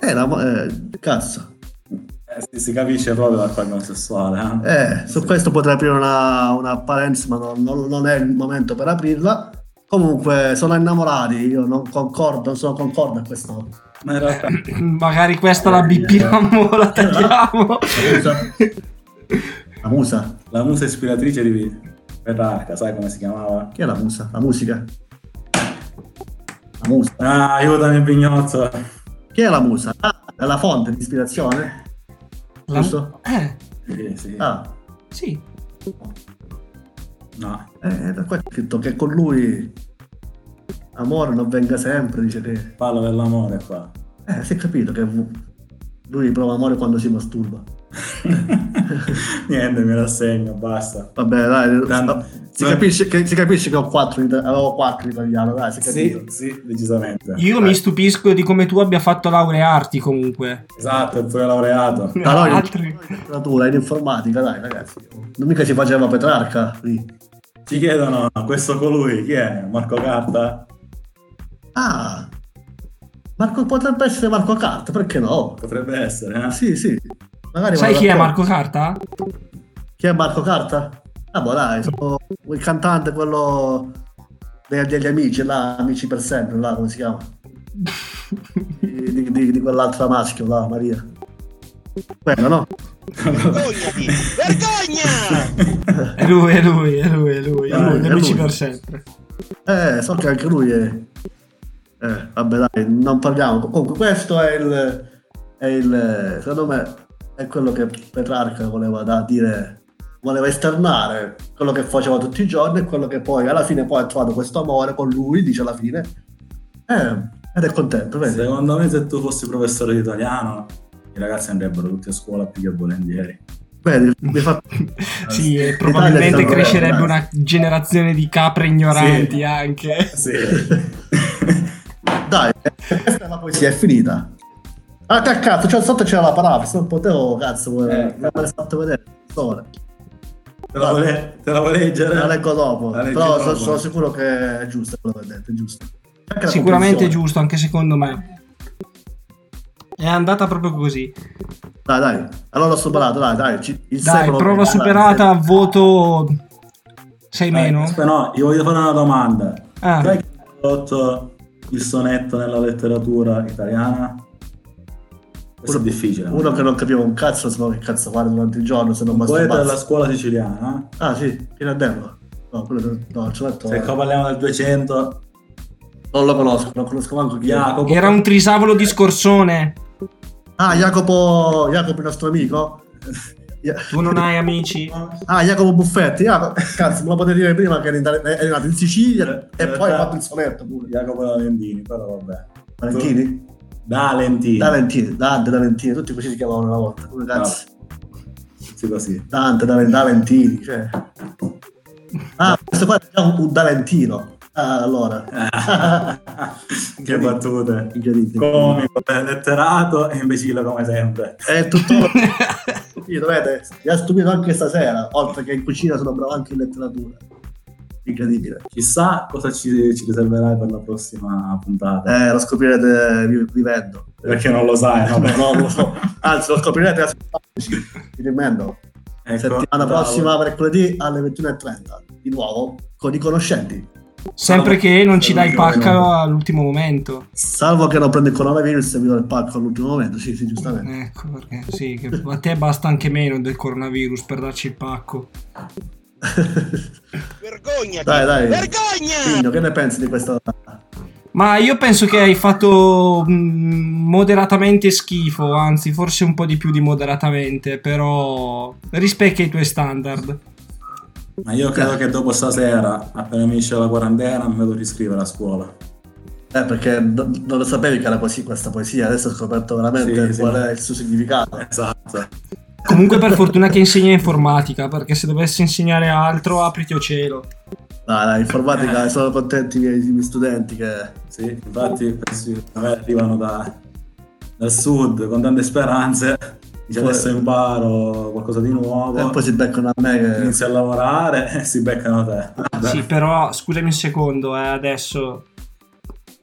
[SPEAKER 5] Eh, l'amo- eh, cazzo.
[SPEAKER 3] Eh, si, si capisce proprio dal quadro sessuale. Eh?
[SPEAKER 5] Eh, su questo potrei aprire una, una parentesi, ma non, non- non è il momento per aprirla. Comunque, sono innamorati, io non concordo, non sono concordo a questo.
[SPEAKER 3] Ma in realtà (coughs)
[SPEAKER 6] Magari questa la bippiamo, la tagliamo.
[SPEAKER 5] La musa?
[SPEAKER 3] la musa ispiratrice di Petrarca, sai come si chiamava?
[SPEAKER 5] Chi è la musa? La musica? La musa.
[SPEAKER 3] Ah, aiutami Bignozzo.
[SPEAKER 5] Chi è la musa? Ah, è la fonte di ispirazione?
[SPEAKER 6] La-
[SPEAKER 5] Giusto?
[SPEAKER 6] Eh,
[SPEAKER 3] Sì, sì.
[SPEAKER 5] Ah,
[SPEAKER 6] sì.
[SPEAKER 3] No.
[SPEAKER 5] eh, da qua è scritto che con lui amore non venga sempre, dice che...
[SPEAKER 3] Parla dell'amore qua.
[SPEAKER 5] Eh, si è capito che lui prova amore quando si masturba. (laughs)
[SPEAKER 3] Niente, mi rassegno, basta.
[SPEAKER 5] Vabbè, dai,
[SPEAKER 3] Tanto-
[SPEAKER 5] si, capisce che, si capisce che ho quattro, in ita- avevo quattro in italiano, dai, si è
[SPEAKER 3] Sì, sì, decisamente.
[SPEAKER 6] Io mi stupisco di come tu abbia fatto laurearti comunque.
[SPEAKER 3] Esatto, è pure laureato. (laughs)
[SPEAKER 5] No,
[SPEAKER 6] Altri-
[SPEAKER 5] in letteratura, in informatica, dai, ragazzi. Non mica si faceva Petrarca lì.
[SPEAKER 3] Ci chiedono, questo colui, chi è? Marco Carta?
[SPEAKER 5] Ah, Marco, potrebbe essere Marco Carta, perché no?
[SPEAKER 3] Potrebbe essere, eh?
[SPEAKER 5] Sì, sì. Magari
[SPEAKER 6] Sai chi è. Marco Carta?
[SPEAKER 5] Chi è Marco Carta? Ah, boh, dai, sono il cantante, quello dei- degli amici, là, amici per sempre, là, come si chiama? Di, di- di- di quell'altra maschio, là, Maria. Quello, no?
[SPEAKER 12] Vergognati! Vergogna!
[SPEAKER 6] È lui, è lui, è lui, è lui, è
[SPEAKER 5] Dai,
[SPEAKER 6] lui,
[SPEAKER 5] è
[SPEAKER 6] amici
[SPEAKER 5] lui.
[SPEAKER 6] per sempre.
[SPEAKER 5] Eh, so che anche lui è... Eh, vabbè, dai, non parliamo. Comunque, questo è il... È il secondo me, è quello che Petrarca voleva da dire... Voleva esternare quello che faceva tutti i giorni e quello che poi alla fine poi ha trovato questo amore con lui, dice alla fine. Eh, ed è contento, vedi?
[SPEAKER 3] Secondo me se tu fossi professore di italiano, i ragazzi andrebbero tutti a scuola più che volentieri.
[SPEAKER 5] Vedi, mi fa... (laughs)
[SPEAKER 6] Sì, e
[SPEAKER 5] L'Italia
[SPEAKER 6] probabilmente crescerebbe una generazione di capre ignoranti
[SPEAKER 3] Sì.
[SPEAKER 6] anche.
[SPEAKER 3] Sì. (laughs)
[SPEAKER 5] Dai, questa è la poesia, è finita. Ah, che cazzo, cioè, sotto c'era la parola, se non potevo, cazzo,
[SPEAKER 3] Eh,
[SPEAKER 5] me l'hai fatto vedere. Sole.
[SPEAKER 3] Te la vuoi, te la vuoi leggere?
[SPEAKER 5] La leggo dopo,
[SPEAKER 3] La
[SPEAKER 5] però
[SPEAKER 3] dopo.
[SPEAKER 5] sono, sono sicuro che è giusto quello che hai detto, è giusto.
[SPEAKER 6] Sicuramente è giusto, anche secondo me. È andata proprio così.
[SPEAKER 5] Dai, dai, allora l'ho superato, dai, dai. ci- Il
[SPEAKER 6] Dai, prova
[SPEAKER 5] dai,
[SPEAKER 6] superata, voto 6
[SPEAKER 3] Dai,
[SPEAKER 6] meno.
[SPEAKER 3] aspetta, no, io voglio fare una domanda.
[SPEAKER 6] Ah.
[SPEAKER 3] Sai chi ha prodotto il sonetto nella letteratura italiana? Questo è difficile.
[SPEAKER 5] Uno che non capiva un cazzo, se no che cazzo fare durante il giorno, se non
[SPEAKER 3] un
[SPEAKER 5] basta
[SPEAKER 3] poeta della scuola siciliana.
[SPEAKER 5] Ah, sì, Pirandello. No, quello no, ce l'ho detto.
[SPEAKER 3] Se qua parliamo del 200,
[SPEAKER 5] Non lo conosco, non conosco manco chi è.
[SPEAKER 3] Jacopo.
[SPEAKER 6] Era un trisavolo di scorsone.
[SPEAKER 5] Ah, Jacopo, Jacopo il nostro amico?
[SPEAKER 6] Tu non hai amici?
[SPEAKER 5] Ah, Jacopo Buffetti, ah, cazzo, me lo potevi dire prima che è nato in Sicilia e poi ha fatto il sonetto pure.
[SPEAKER 3] Jacopo Valentini, però vabbè.
[SPEAKER 5] Valentini?
[SPEAKER 3] Valentini.
[SPEAKER 5] Valentini, Dante Valentini, tutti così si chiamavano una volta. Come cazzo?
[SPEAKER 3] Sì, così.
[SPEAKER 5] Dante Da- Valentini, cioè. Ah, questo qua è già un, Valentino. Ah, allora. (laughs)
[SPEAKER 3] che battute.
[SPEAKER 5] Incredibile.
[SPEAKER 3] Comico, letterato e imbecille come sempre.
[SPEAKER 5] È tutto? Mi ha stupito anche stasera, oltre che in cucina sono bravo anche in letteratura. Incredibile.
[SPEAKER 3] Chissà cosa ci, ci riserverai per la prossima puntata.
[SPEAKER 5] Eh, lo scoprirete vi- vivendo.
[SPEAKER 3] Perché non lo sai, no? (laughs)
[SPEAKER 5] No, non lo so. Anzi, lo scoprirete ascoltandoci. Vi rimando.
[SPEAKER 3] Ecco,
[SPEAKER 5] Settimana
[SPEAKER 3] bravo.
[SPEAKER 5] prossima, mercoledì alle 21.30. Di nuovo, con i conoscenti.
[SPEAKER 6] Sempre che non ci dai pacca all'ultimo momento.
[SPEAKER 5] Salvo che non prende il coronavirus e mi do il pacco all'ultimo momento. Sì, sì, giustamente.
[SPEAKER 6] Ecco perché sì, che a te basta anche meno del coronavirus per darci il pacco.
[SPEAKER 12] Vergognati!
[SPEAKER 5] Dai, dai.
[SPEAKER 12] Vergogna!
[SPEAKER 5] Pigno, che ne pensi di questa...
[SPEAKER 6] Ma io penso che hai fatto mm, moderatamente schifo, anzi forse un po' di più di moderatamente, però rispecchia i tuoi standard.
[SPEAKER 3] Ma io credo che dopo stasera, appena finisce la quarantena, mi devo riscrivere a scuola.
[SPEAKER 5] Eh, perché do- non lo sapevi che era così questa poesia, adesso ho scoperto veramente
[SPEAKER 3] Sì, sì.
[SPEAKER 5] qual è il suo significato.
[SPEAKER 3] Esatto.
[SPEAKER 6] Comunque per fortuna che insegna informatica, perché se dovessi insegnare altro apriti o cielo.
[SPEAKER 5] Dai, dai, informatica, sono contenti i miei, i miei studenti che...
[SPEAKER 3] Sì, infatti questi magari arrivano da- dal sud con tante speranze. Dice adesso imparo qualcosa di nuovo.
[SPEAKER 5] E poi si beccano a me che...
[SPEAKER 3] Inizio a lavorare (laughs) e si beccano te. Vabbè.
[SPEAKER 6] Sì, però scusami un secondo, eh, adesso.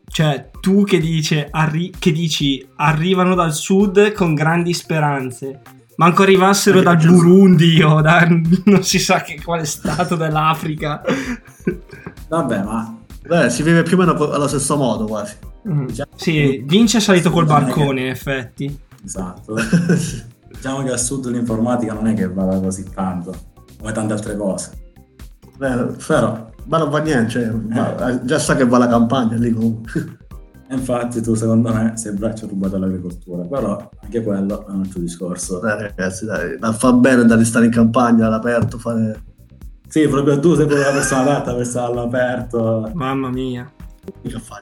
[SPEAKER 6] Cioè, tu che, dice, arri- che dici arrivano dal sud con grandi speranze. Manco arrivassero dal Burundi o da (laughs) non si sa che quale stato dell'Africa.
[SPEAKER 3] Vabbè, ma
[SPEAKER 5] Beh, si vive più o meno allo stesso modo quasi.
[SPEAKER 6] Mm. Sì, Vince è salito col balcone, in effetti.
[SPEAKER 3] Esatto. (laughs) diciamo che al sud l'informatica non è che vada così tanto, come tante altre cose.
[SPEAKER 5] Beh,
[SPEAKER 3] Però,
[SPEAKER 5] ma non va niente, cioè, va- già sa che va la campagna lì comunque.
[SPEAKER 3] Infatti, tu secondo me sei il braccio rubato all'agricoltura, però anche quello è un altro discorso.
[SPEAKER 5] Dai ragazzi, dai, ma fa bene andare a stare in campagna all'aperto, fare...
[SPEAKER 3] Sì, proprio tu sei proprio la persona adatta per stare all'aperto.
[SPEAKER 6] Mamma mia.
[SPEAKER 5] Mica fai.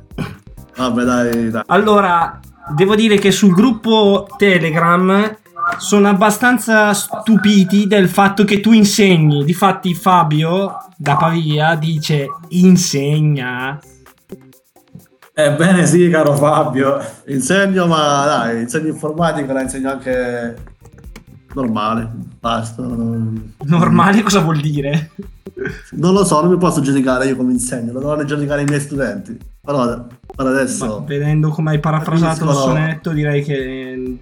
[SPEAKER 5] Vabbè, dai, dai.
[SPEAKER 6] Allora, devo dire che sul gruppo Telegram sono abbastanza stupiti del fatto che tu insegni. Difatti Fabio da Pavia dice insegna.
[SPEAKER 3] Ebbene sì, caro Fabio.
[SPEAKER 5] Insegno, ma dai, insegno informatica, la insegno anche normale, basta.
[SPEAKER 6] Normale cosa vuol dire?
[SPEAKER 5] non lo so, non mi posso giudicare io come insegno, lo devono giudicare i miei studenti. Però per adesso...
[SPEAKER 6] Vedendo come hai parafrasato il sonetto direi che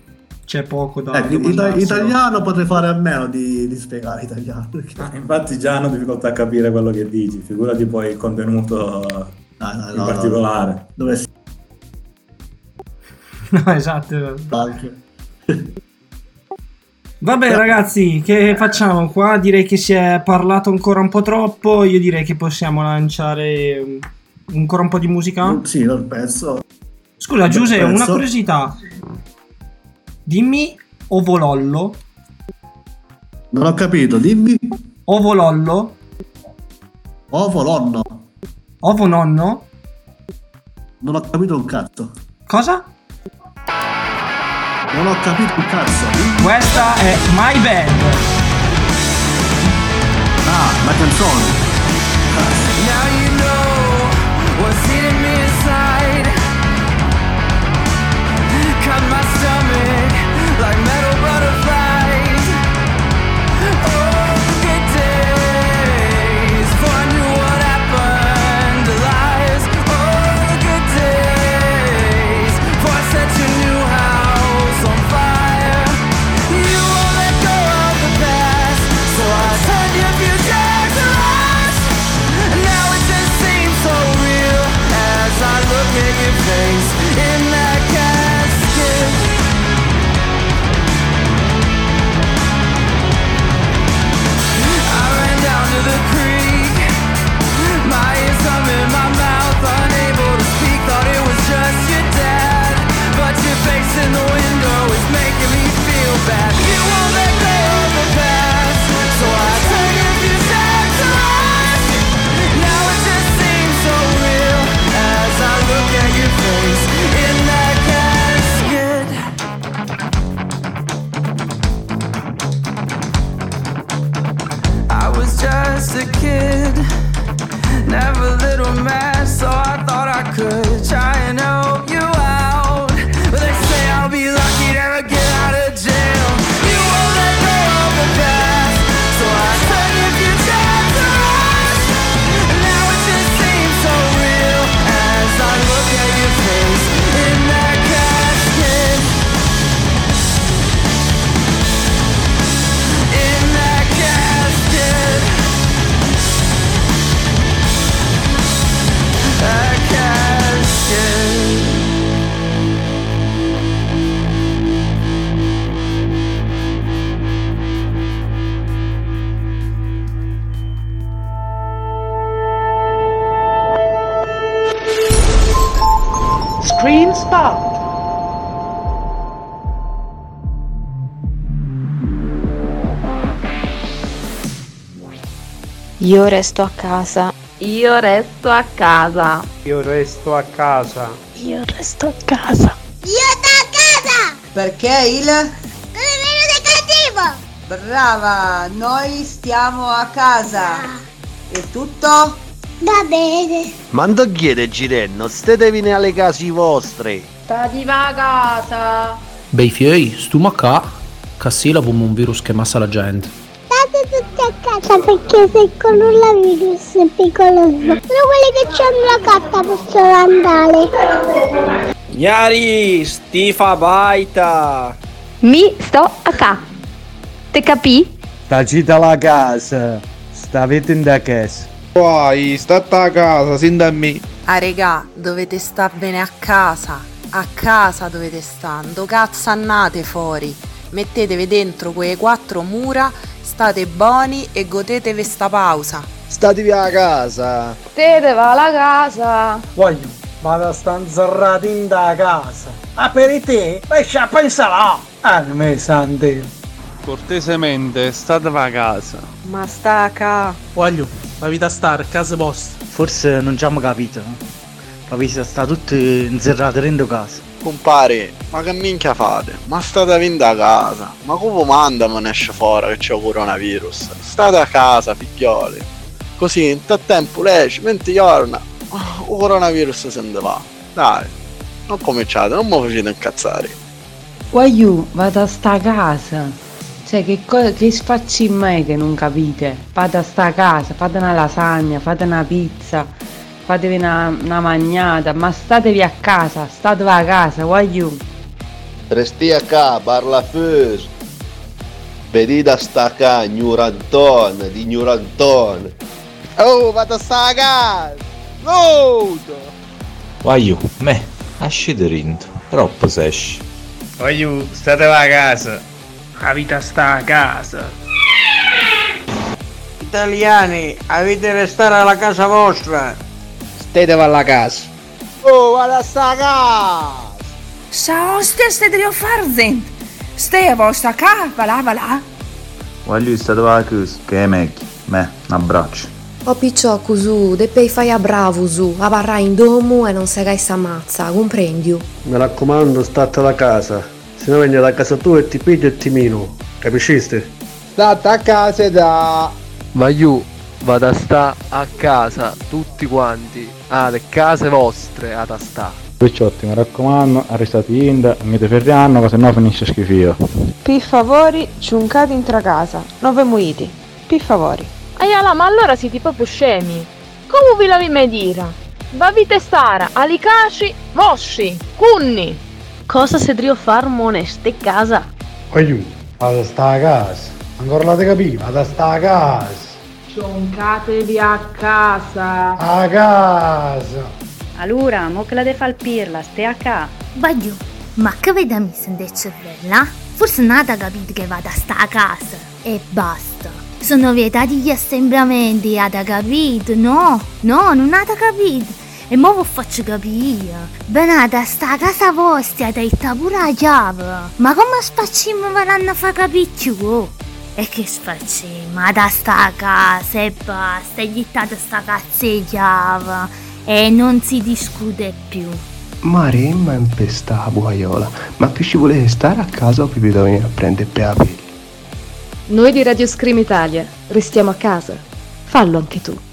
[SPEAKER 6] c'è poco da
[SPEAKER 5] Ecco, ita- italiano potrei fare a meno di, di spiegare italiano. perché-
[SPEAKER 3] Ah, Infatti già hanno difficoltà a capire quello che dici, figurati poi il contenuto
[SPEAKER 5] Dai, dai,
[SPEAKER 3] in
[SPEAKER 5] no, no.
[SPEAKER 3] particolare.
[SPEAKER 5] Dove si (laughs)
[SPEAKER 6] No, esatto.
[SPEAKER 5] anche.
[SPEAKER 6] Vabbè ragazzi, che facciamo qua? Direi che si è parlato ancora un po' troppo. Io direi che possiamo lanciare ancora un po' di musica.
[SPEAKER 5] Sì, non penso.
[SPEAKER 6] Scusa, Giuseppe, una curiosità. Dimmi ovolollo.
[SPEAKER 5] Non ho capito, dimmi.
[SPEAKER 6] Ovolollo.
[SPEAKER 5] Ovo nonno.
[SPEAKER 6] Ovo nonno.
[SPEAKER 5] Non ho capito un cazzo.
[SPEAKER 6] Cosa?
[SPEAKER 5] Non ho capito un cazzo.
[SPEAKER 6] Questa è My Bad.
[SPEAKER 5] Ah, la canzone.
[SPEAKER 16] Io resto a casa. Io resto a casa.
[SPEAKER 17] Io resto a casa.
[SPEAKER 16] Io resto a casa.
[SPEAKER 18] Io sto a casa!
[SPEAKER 19] Perché il...
[SPEAKER 18] Del cattivo!
[SPEAKER 19] Brava, noi stiamo a casa.
[SPEAKER 18] Ah.
[SPEAKER 19] È tutto?
[SPEAKER 18] Va bene.
[SPEAKER 12] Ma non chiede Girenno, stetevene alle case vostre.
[SPEAKER 16] Stati va a casa.
[SPEAKER 20] Bei fiei, stiamo a qua. Cassila come un virus che massa la gente.
[SPEAKER 18] State tutti a casa perché se il coronavirus è pericoloso. Solo quelli che hanno la carta possono andare.
[SPEAKER 21] Iari, stifa baita.
[SPEAKER 16] Mi sto a ca. Te capì?
[SPEAKER 17] Sta gita la casa. Sta vedendo a casa.
[SPEAKER 22] Poi, state a casa, sin da me.
[SPEAKER 23] Ah regà, dovete sta bene a casa. A casa dovete stando. Cazzo annate fuori. Mettetevi dentro quelle quattro mura, state buoni e godetevi sta pausa.
[SPEAKER 22] Statevi a casa.
[SPEAKER 16] Te va alla casa.
[SPEAKER 17] Voglio, vado a sta inzerrata in da casa. Ah, per te? Esci a pensare. Ah, me sante.
[SPEAKER 24] Cortesemente, state a casa.
[SPEAKER 23] Ma sta a ca.
[SPEAKER 20] Voglio, la vita stare a casa vostra.
[SPEAKER 17] Forse non ci abbiamo capito. La vita sta tutti inzerrati dentro casa.
[SPEAKER 25] Compare, ma che minchia fate? Ma state avendo a casa? Ma come manda me ne esce fuori che c'è coronavirus? State a casa, figlioli. Così, in tal tempo lei ci mente giorna, il coronavirus se ne va. Dai, non cominciate, non mi facete incazzare.
[SPEAKER 26] Guagliù, vado a sta casa. Cioè, che, co- che sfacci in me che non capite? Vado a sta casa, fate una lasagna, fate una pizza, fatevi una, una magnata, ma statevi a casa, statevi a casa, guagliù.
[SPEAKER 15] Resti a ca, parla fus. Vedi da sta ca, ignoranton, di ignoranton.
[SPEAKER 22] Oh, vado a sta a casa. Lodo.
[SPEAKER 27] Voglio, me, esci dentro. Troppo se esci.
[SPEAKER 21] Voglio, state a casa. La vita sta a casa.
[SPEAKER 17] Italiani, avete restare alla casa vostra.
[SPEAKER 22] Statevi alla casa.
[SPEAKER 17] Oh, vado a sta casa.
[SPEAKER 28] Ciao, stai stai a farzend. Stai a vostra casa, va là, va là.
[SPEAKER 25] Voglio state a casa, che è meglio. Me, un abbraccio.
[SPEAKER 4] O picciò cosù, deppei fai a bravo su, a barra in domo e non se gai s'ammazza, comprendi?
[SPEAKER 5] Mi raccomando, state alla casa. Se no vieni da casa tua e ti piglio e ti mino. Capisciste?
[SPEAKER 22] State a casa da.
[SPEAKER 29] Ma io vado a sta a casa, tutti quanti, alle case vostre ad a sta.
[SPEAKER 30] Picciotti, mi raccomando, arrestati Inda, mi te ferriano, che sennò finisce schifio.
[SPEAKER 31] Per favore, ciuncate in tra casa, non ve muiti. Per favore.
[SPEAKER 16] Aiala, ma allora siete proprio scemi. Come vi lavi me dire? Va vite stare, alicaci, vosci, cunni. Cosa se drio far moneste casa?
[SPEAKER 17] Voglio, vado a sta a casa. Ancora la te capì, vado a sta a casa.
[SPEAKER 26] Cioncatevi a casa.
[SPEAKER 17] A casa.
[SPEAKER 32] Allora, mo che la de fal pirla, stai a ca.
[SPEAKER 18] Baglio, ma che veda mi sente cervella? Forse nata capito che vada a sta a casa. E basta. Sono vietati gli assembramenti, ada capito? No, no, non ada capito. E mo vi faccio capire. Benata, sta a casa vostra, dai pure la chiave. Ma come sfacciamo faranno a far capire? E che sfacciamo? Da sta casa e basta, gli date sta cazzeggiava e non si discute più.
[SPEAKER 33] Mare, ma impesta buaiola. Ma più ci volete stare a casa o più vi venire a prendere per la?
[SPEAKER 4] Noi di Radio Scream Italia restiamo a casa. Fallo anche tu.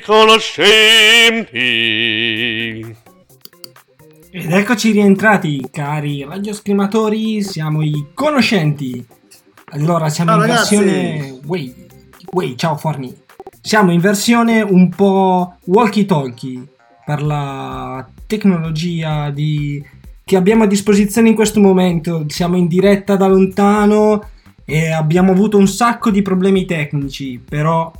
[SPEAKER 2] Conoscenti.
[SPEAKER 6] Ed eccoci rientrati, cari radioscrimatori, siamo i conoscenti. Allora, siamo
[SPEAKER 5] Ciao,
[SPEAKER 6] in
[SPEAKER 5] ragazzi.
[SPEAKER 6] versione... Wey, wey, ciao Forni. Siamo in versione un po' walkie-talkie per la tecnologia di... che abbiamo a disposizione in questo momento. Siamo in diretta da lontano e abbiamo avuto un sacco di problemi tecnici, però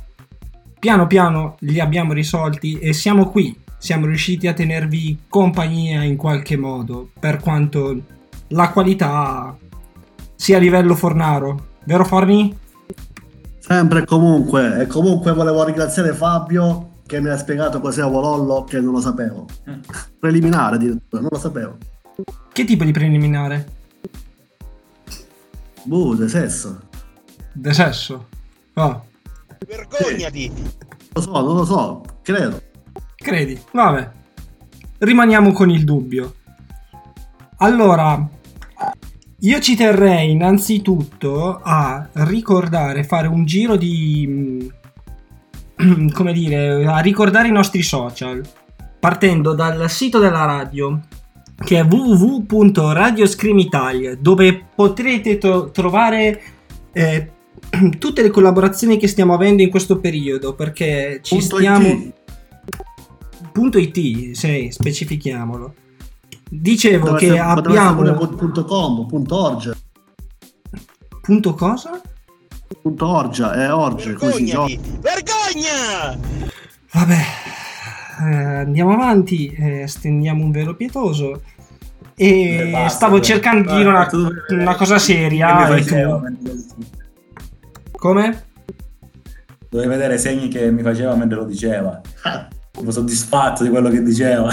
[SPEAKER 6] piano piano li abbiamo risolti e siamo qui. Siamo riusciti a tenervi compagnia in qualche modo, per quanto la qualità sia a livello fornaro. Vero Forni?
[SPEAKER 5] Sempre e comunque, e comunque volevo ringraziare Fabio che mi ha spiegato cos'è Avolollo che non lo sapevo. Preliminare addirittura, non lo sapevo.
[SPEAKER 6] Che tipo di preliminare?
[SPEAKER 5] Buh, de sesso.
[SPEAKER 6] De sesso? Oh,
[SPEAKER 12] Vergognati!
[SPEAKER 5] Lo so, non lo so, credo.
[SPEAKER 6] credi? Vabbè. Rimaniamo con il dubbio. Allora, io ci terrei innanzitutto a ricordare, fare un giro di... mm, (clears throat) come dire, a ricordare i nostri social, partendo dal sito della radio, che è www.radioscream Italia, dove potrete to- trovare eh, (clears throat) tutte le collaborazioni che stiamo avendo in questo periodo, perché ci
[SPEAKER 5] Punto
[SPEAKER 6] stiamo...
[SPEAKER 5] IT.
[SPEAKER 6] Punto .it, sì, specifichiamolo. Dicevo
[SPEAKER 5] Potrebbe
[SPEAKER 6] che abbiamo...
[SPEAKER 5] pure punto .com, punto .org.
[SPEAKER 6] Punto cosa?
[SPEAKER 5] Punto .org, è org, così.
[SPEAKER 12] Vergogna!
[SPEAKER 6] Vabbè, eh, andiamo avanti, eh, stendiamo un velo pietoso. E
[SPEAKER 3] Eh, basta,
[SPEAKER 6] stavo cercando di dire una, una cosa seria. E tu- Come?
[SPEAKER 3] Dovevi vedere i segni che mi faceva mentre lo diceva. (laughs) Sono soddisfatto di quello che diceva.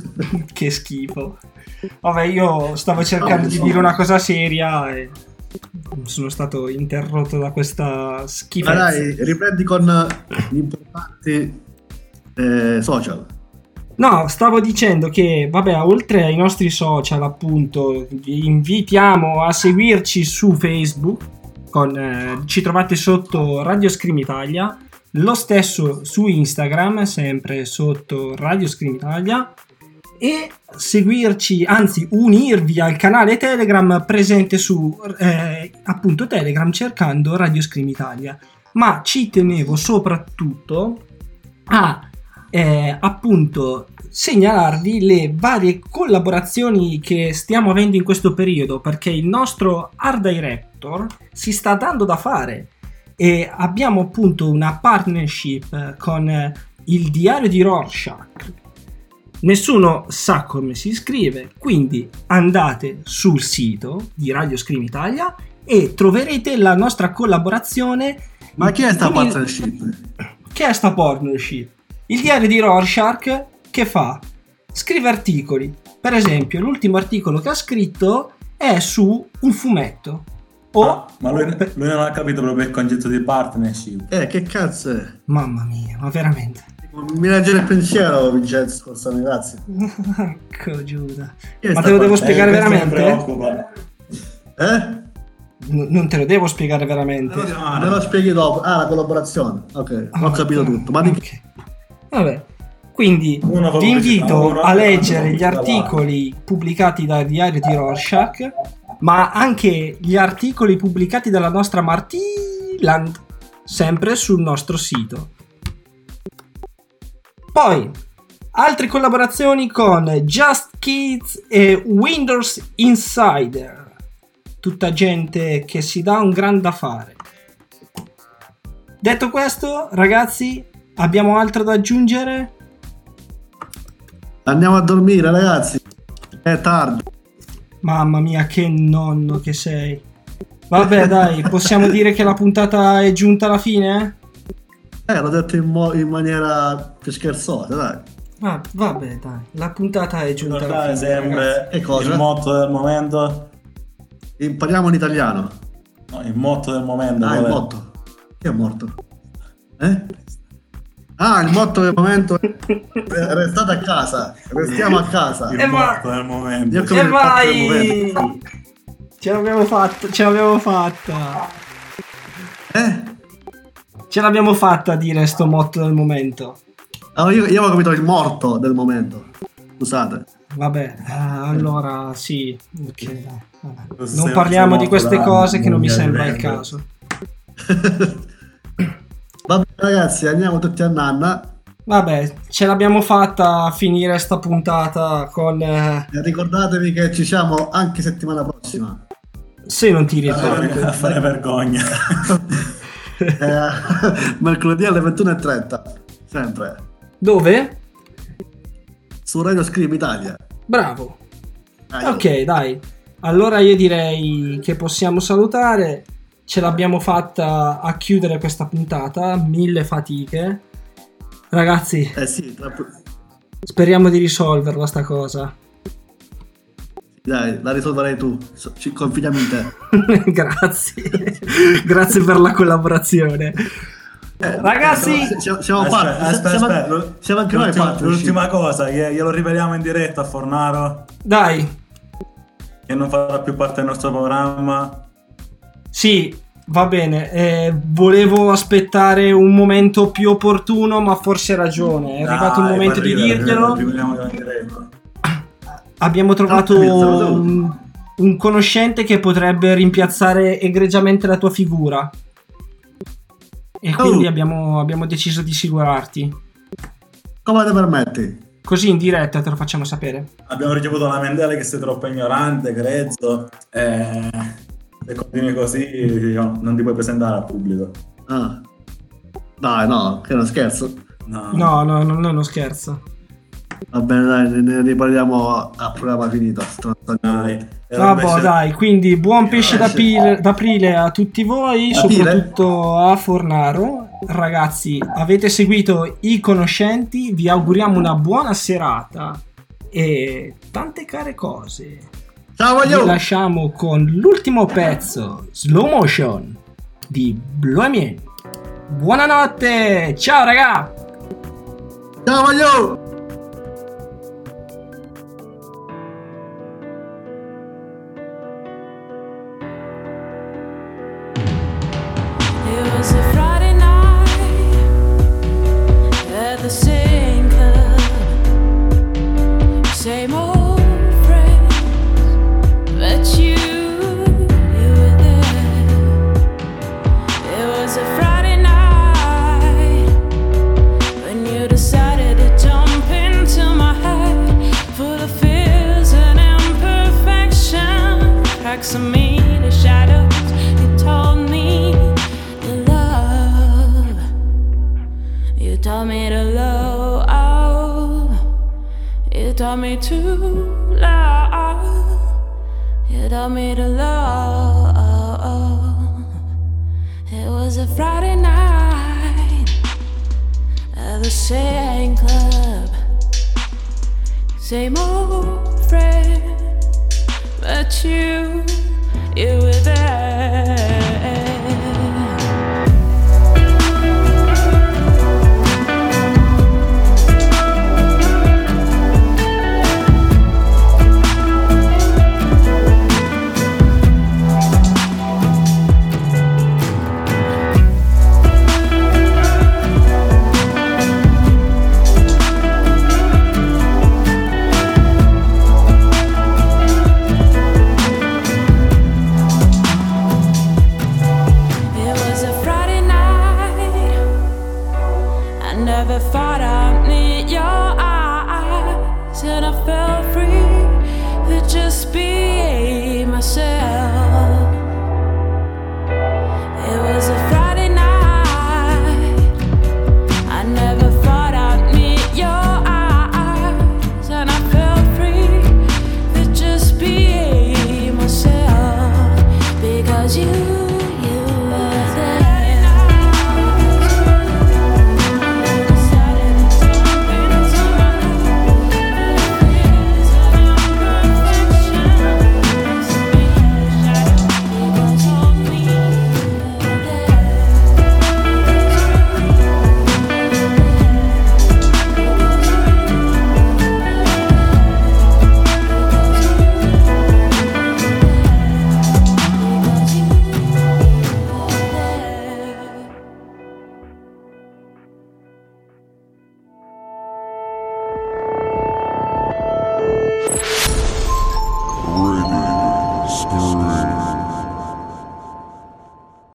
[SPEAKER 3] (laughs)
[SPEAKER 6] che schifo. Vabbè, io stavo cercando
[SPEAKER 3] No,
[SPEAKER 6] di
[SPEAKER 3] so.
[SPEAKER 6] dire una cosa seria e sono stato interrotto da questa
[SPEAKER 5] Ma
[SPEAKER 6] schifezza.
[SPEAKER 5] dai, riprendi con gli importanti eh, social.
[SPEAKER 6] No, stavo dicendo che, vabbè, oltre ai nostri social, appunto, vi invitiamo a seguirci su Facebook. Con, eh, ci trovate sotto Radio Scream Italia. Lo stesso su Instagram, sempre sotto Radio Scream Italia. E seguirci, anzi, unirvi al canale Telegram presente su eh, appunto Telegram cercando Radio Scream Italia. Ma ci tenevo soprattutto a eh, appunto segnalarvi le varie collaborazioni che stiamo avendo in questo periodo perché il nostro art director si sta dando da fare e abbiamo appunto una partnership eh, con eh, il diario di Rorschach nessuno sa come si scrive quindi andate sul sito di Radio Scream Italia e troverete la nostra collaborazione
[SPEAKER 5] Ma chi è sta
[SPEAKER 6] il-
[SPEAKER 5] partnership?
[SPEAKER 6] che è sta partnership? Il diario di Rorschach che fa? Scrive articoli. Per esempio, l'ultimo articolo che ha scritto è su un fumetto. O
[SPEAKER 3] Ma lui, lui non ha capito proprio il concetto di partnership.
[SPEAKER 5] Eh, che cazzo è?
[SPEAKER 6] Mamma mia, ma veramente.
[SPEAKER 5] Mi legge il pensiero, Vincenzo Corsani, grazie.
[SPEAKER 6] Ecco Giuda.
[SPEAKER 5] È
[SPEAKER 6] Ma te lo devo
[SPEAKER 5] parte-
[SPEAKER 6] spiegare
[SPEAKER 5] eh, questo mi
[SPEAKER 6] veramente?
[SPEAKER 5] preoccupa. Eh?
[SPEAKER 6] N- non te lo devo spiegare veramente.
[SPEAKER 5] Me lo spieghi dopo. Ah, la collaborazione. Ok, ho capito tutto. Ma di
[SPEAKER 6] Vabbè. Quindi vi
[SPEAKER 3] pubblicità,
[SPEAKER 6] invito a leggere gli articoli pubblicati dal diario di Rorschach, ma anche gli articoli pubblicati dalla nostra Martiland, sempre sul nostro sito. Poi, altre collaborazioni con Just Kids e Windows Insider. Tutta gente che si dà un gran da fare. Detto questo, ragazzi, abbiamo altro da aggiungere?
[SPEAKER 5] Andiamo a dormire, ragazzi. È tardi.
[SPEAKER 6] Mamma mia, che nonno che sei. Vabbè, dai, possiamo dire che la puntata è giunta alla fine?
[SPEAKER 5] Eh, l'ho detto in, mo- in maniera più scherzosa, dai.
[SPEAKER 6] Ah, vabbè, dai, la puntata è giunta alla fine.
[SPEAKER 3] sempre.
[SPEAKER 5] Che cosa?
[SPEAKER 3] il motto del momento.
[SPEAKER 5] Impariamo in italiano.
[SPEAKER 3] No, il motto del momento.
[SPEAKER 5] Ah, il
[SPEAKER 3] è?
[SPEAKER 5] motto. Chi è morto? Eh? Ah, il motto del momento è (laughs) restate a casa. Restiamo a casa.
[SPEAKER 3] Il
[SPEAKER 6] E va-
[SPEAKER 3] motto del momento.
[SPEAKER 5] Io
[SPEAKER 6] E
[SPEAKER 5] momento.
[SPEAKER 6] vai! Ce l'abbiamo fatta, ce l'abbiamo fatta.
[SPEAKER 5] Eh?
[SPEAKER 6] Ce l'abbiamo fatta a dire sto motto del momento.
[SPEAKER 13] Ah, io, io avevo capito il morto del momento. Scusate.
[SPEAKER 6] Vabbè, eh, allora sì, ok, dai, vabbè.
[SPEAKER 13] Questo
[SPEAKER 6] Non parliamo di queste cose che non mi sembra il caso. (laughs)
[SPEAKER 13] Ragazzi, andiamo tutti a Nanna.
[SPEAKER 6] Vabbè, ce l'abbiamo fatta a finire sta puntata con... eh,
[SPEAKER 13] ricordatevi che ci siamo anche settimana prossima.
[SPEAKER 6] se non ti ricordi.
[SPEAKER 3] a fare vergogna. (laughs)
[SPEAKER 13] Eh, mercoledì alle 21.30. Sempre.
[SPEAKER 6] Dove?
[SPEAKER 13] Su Radio Scream Italia.
[SPEAKER 6] Bravo.
[SPEAKER 13] Dai.
[SPEAKER 6] Ok, dai. Allora io direi che possiamo salutare. Ce l'abbiamo fatta a chiudere questa puntata. Mille fatiche. Ragazzi,
[SPEAKER 13] Eh sì, tra-
[SPEAKER 6] speriamo di risolverla sta cosa.
[SPEAKER 13] dai, la risolverai tu. Ci confidiamo in te. (laughs)
[SPEAKER 6] Grazie. Grazie per la collaborazione. Ragazzi,
[SPEAKER 13] Eh, siamo, siamo
[SPEAKER 3] Aspetta,
[SPEAKER 13] fatti.
[SPEAKER 3] aspetta,
[SPEAKER 13] siamo,
[SPEAKER 3] aspetta,
[SPEAKER 13] siamo anche noi
[SPEAKER 3] l'ultima-
[SPEAKER 13] fatti.
[SPEAKER 3] L'ultima cosa, glie- glielo riveliamo in diretta a Fornaro,
[SPEAKER 6] dai.
[SPEAKER 3] che non farà più parte del nostro programma.
[SPEAKER 6] Sì, va bene. eh, volevo aspettare un momento più opportuno, ma forse hai ragione. È arrivato il
[SPEAKER 3] Dai,
[SPEAKER 6] momento di
[SPEAKER 3] arriva,
[SPEAKER 6] dirglielo.
[SPEAKER 3] in diretta. (coughs)
[SPEAKER 6] Abbiamo trovato un, un conoscente che potrebbe rimpiazzare egregiamente la tua figura. E quindi
[SPEAKER 13] Oh.
[SPEAKER 6] abbiamo, abbiamo deciso di assicurarti.
[SPEAKER 13] Come te permetti?
[SPEAKER 6] Così in diretta te lo facciamo sapere.
[SPEAKER 3] Abbiamo ricevuto la lamentele che sei troppo ignorante, grezzo. E se continui così io- non ti puoi presentare al pubblico.
[SPEAKER 13] Ah. Dai, no, che non scherzo.
[SPEAKER 3] No.
[SPEAKER 6] No, no, no, no, non scherzo.
[SPEAKER 13] Va bene, dai, ne, ne riparliamo a programma finito.
[SPEAKER 3] Dai.
[SPEAKER 6] Vabbè,
[SPEAKER 3] invece-
[SPEAKER 6] dai, quindi buon pesce d'aprile, d'aprile a tutti voi,
[SPEAKER 13] D'aprile?
[SPEAKER 6] soprattutto a Fornaro. Ragazzi, avete seguito i conoscenti, vi auguriamo una buona serata e tante care cose.
[SPEAKER 13] Ciao,
[SPEAKER 6] Vi
[SPEAKER 13] voglio!
[SPEAKER 6] lasciamo con l'ultimo pezzo, Slow Motion, di Bluemien. Buonanotte, ciao raga!
[SPEAKER 13] Ciao, voglio!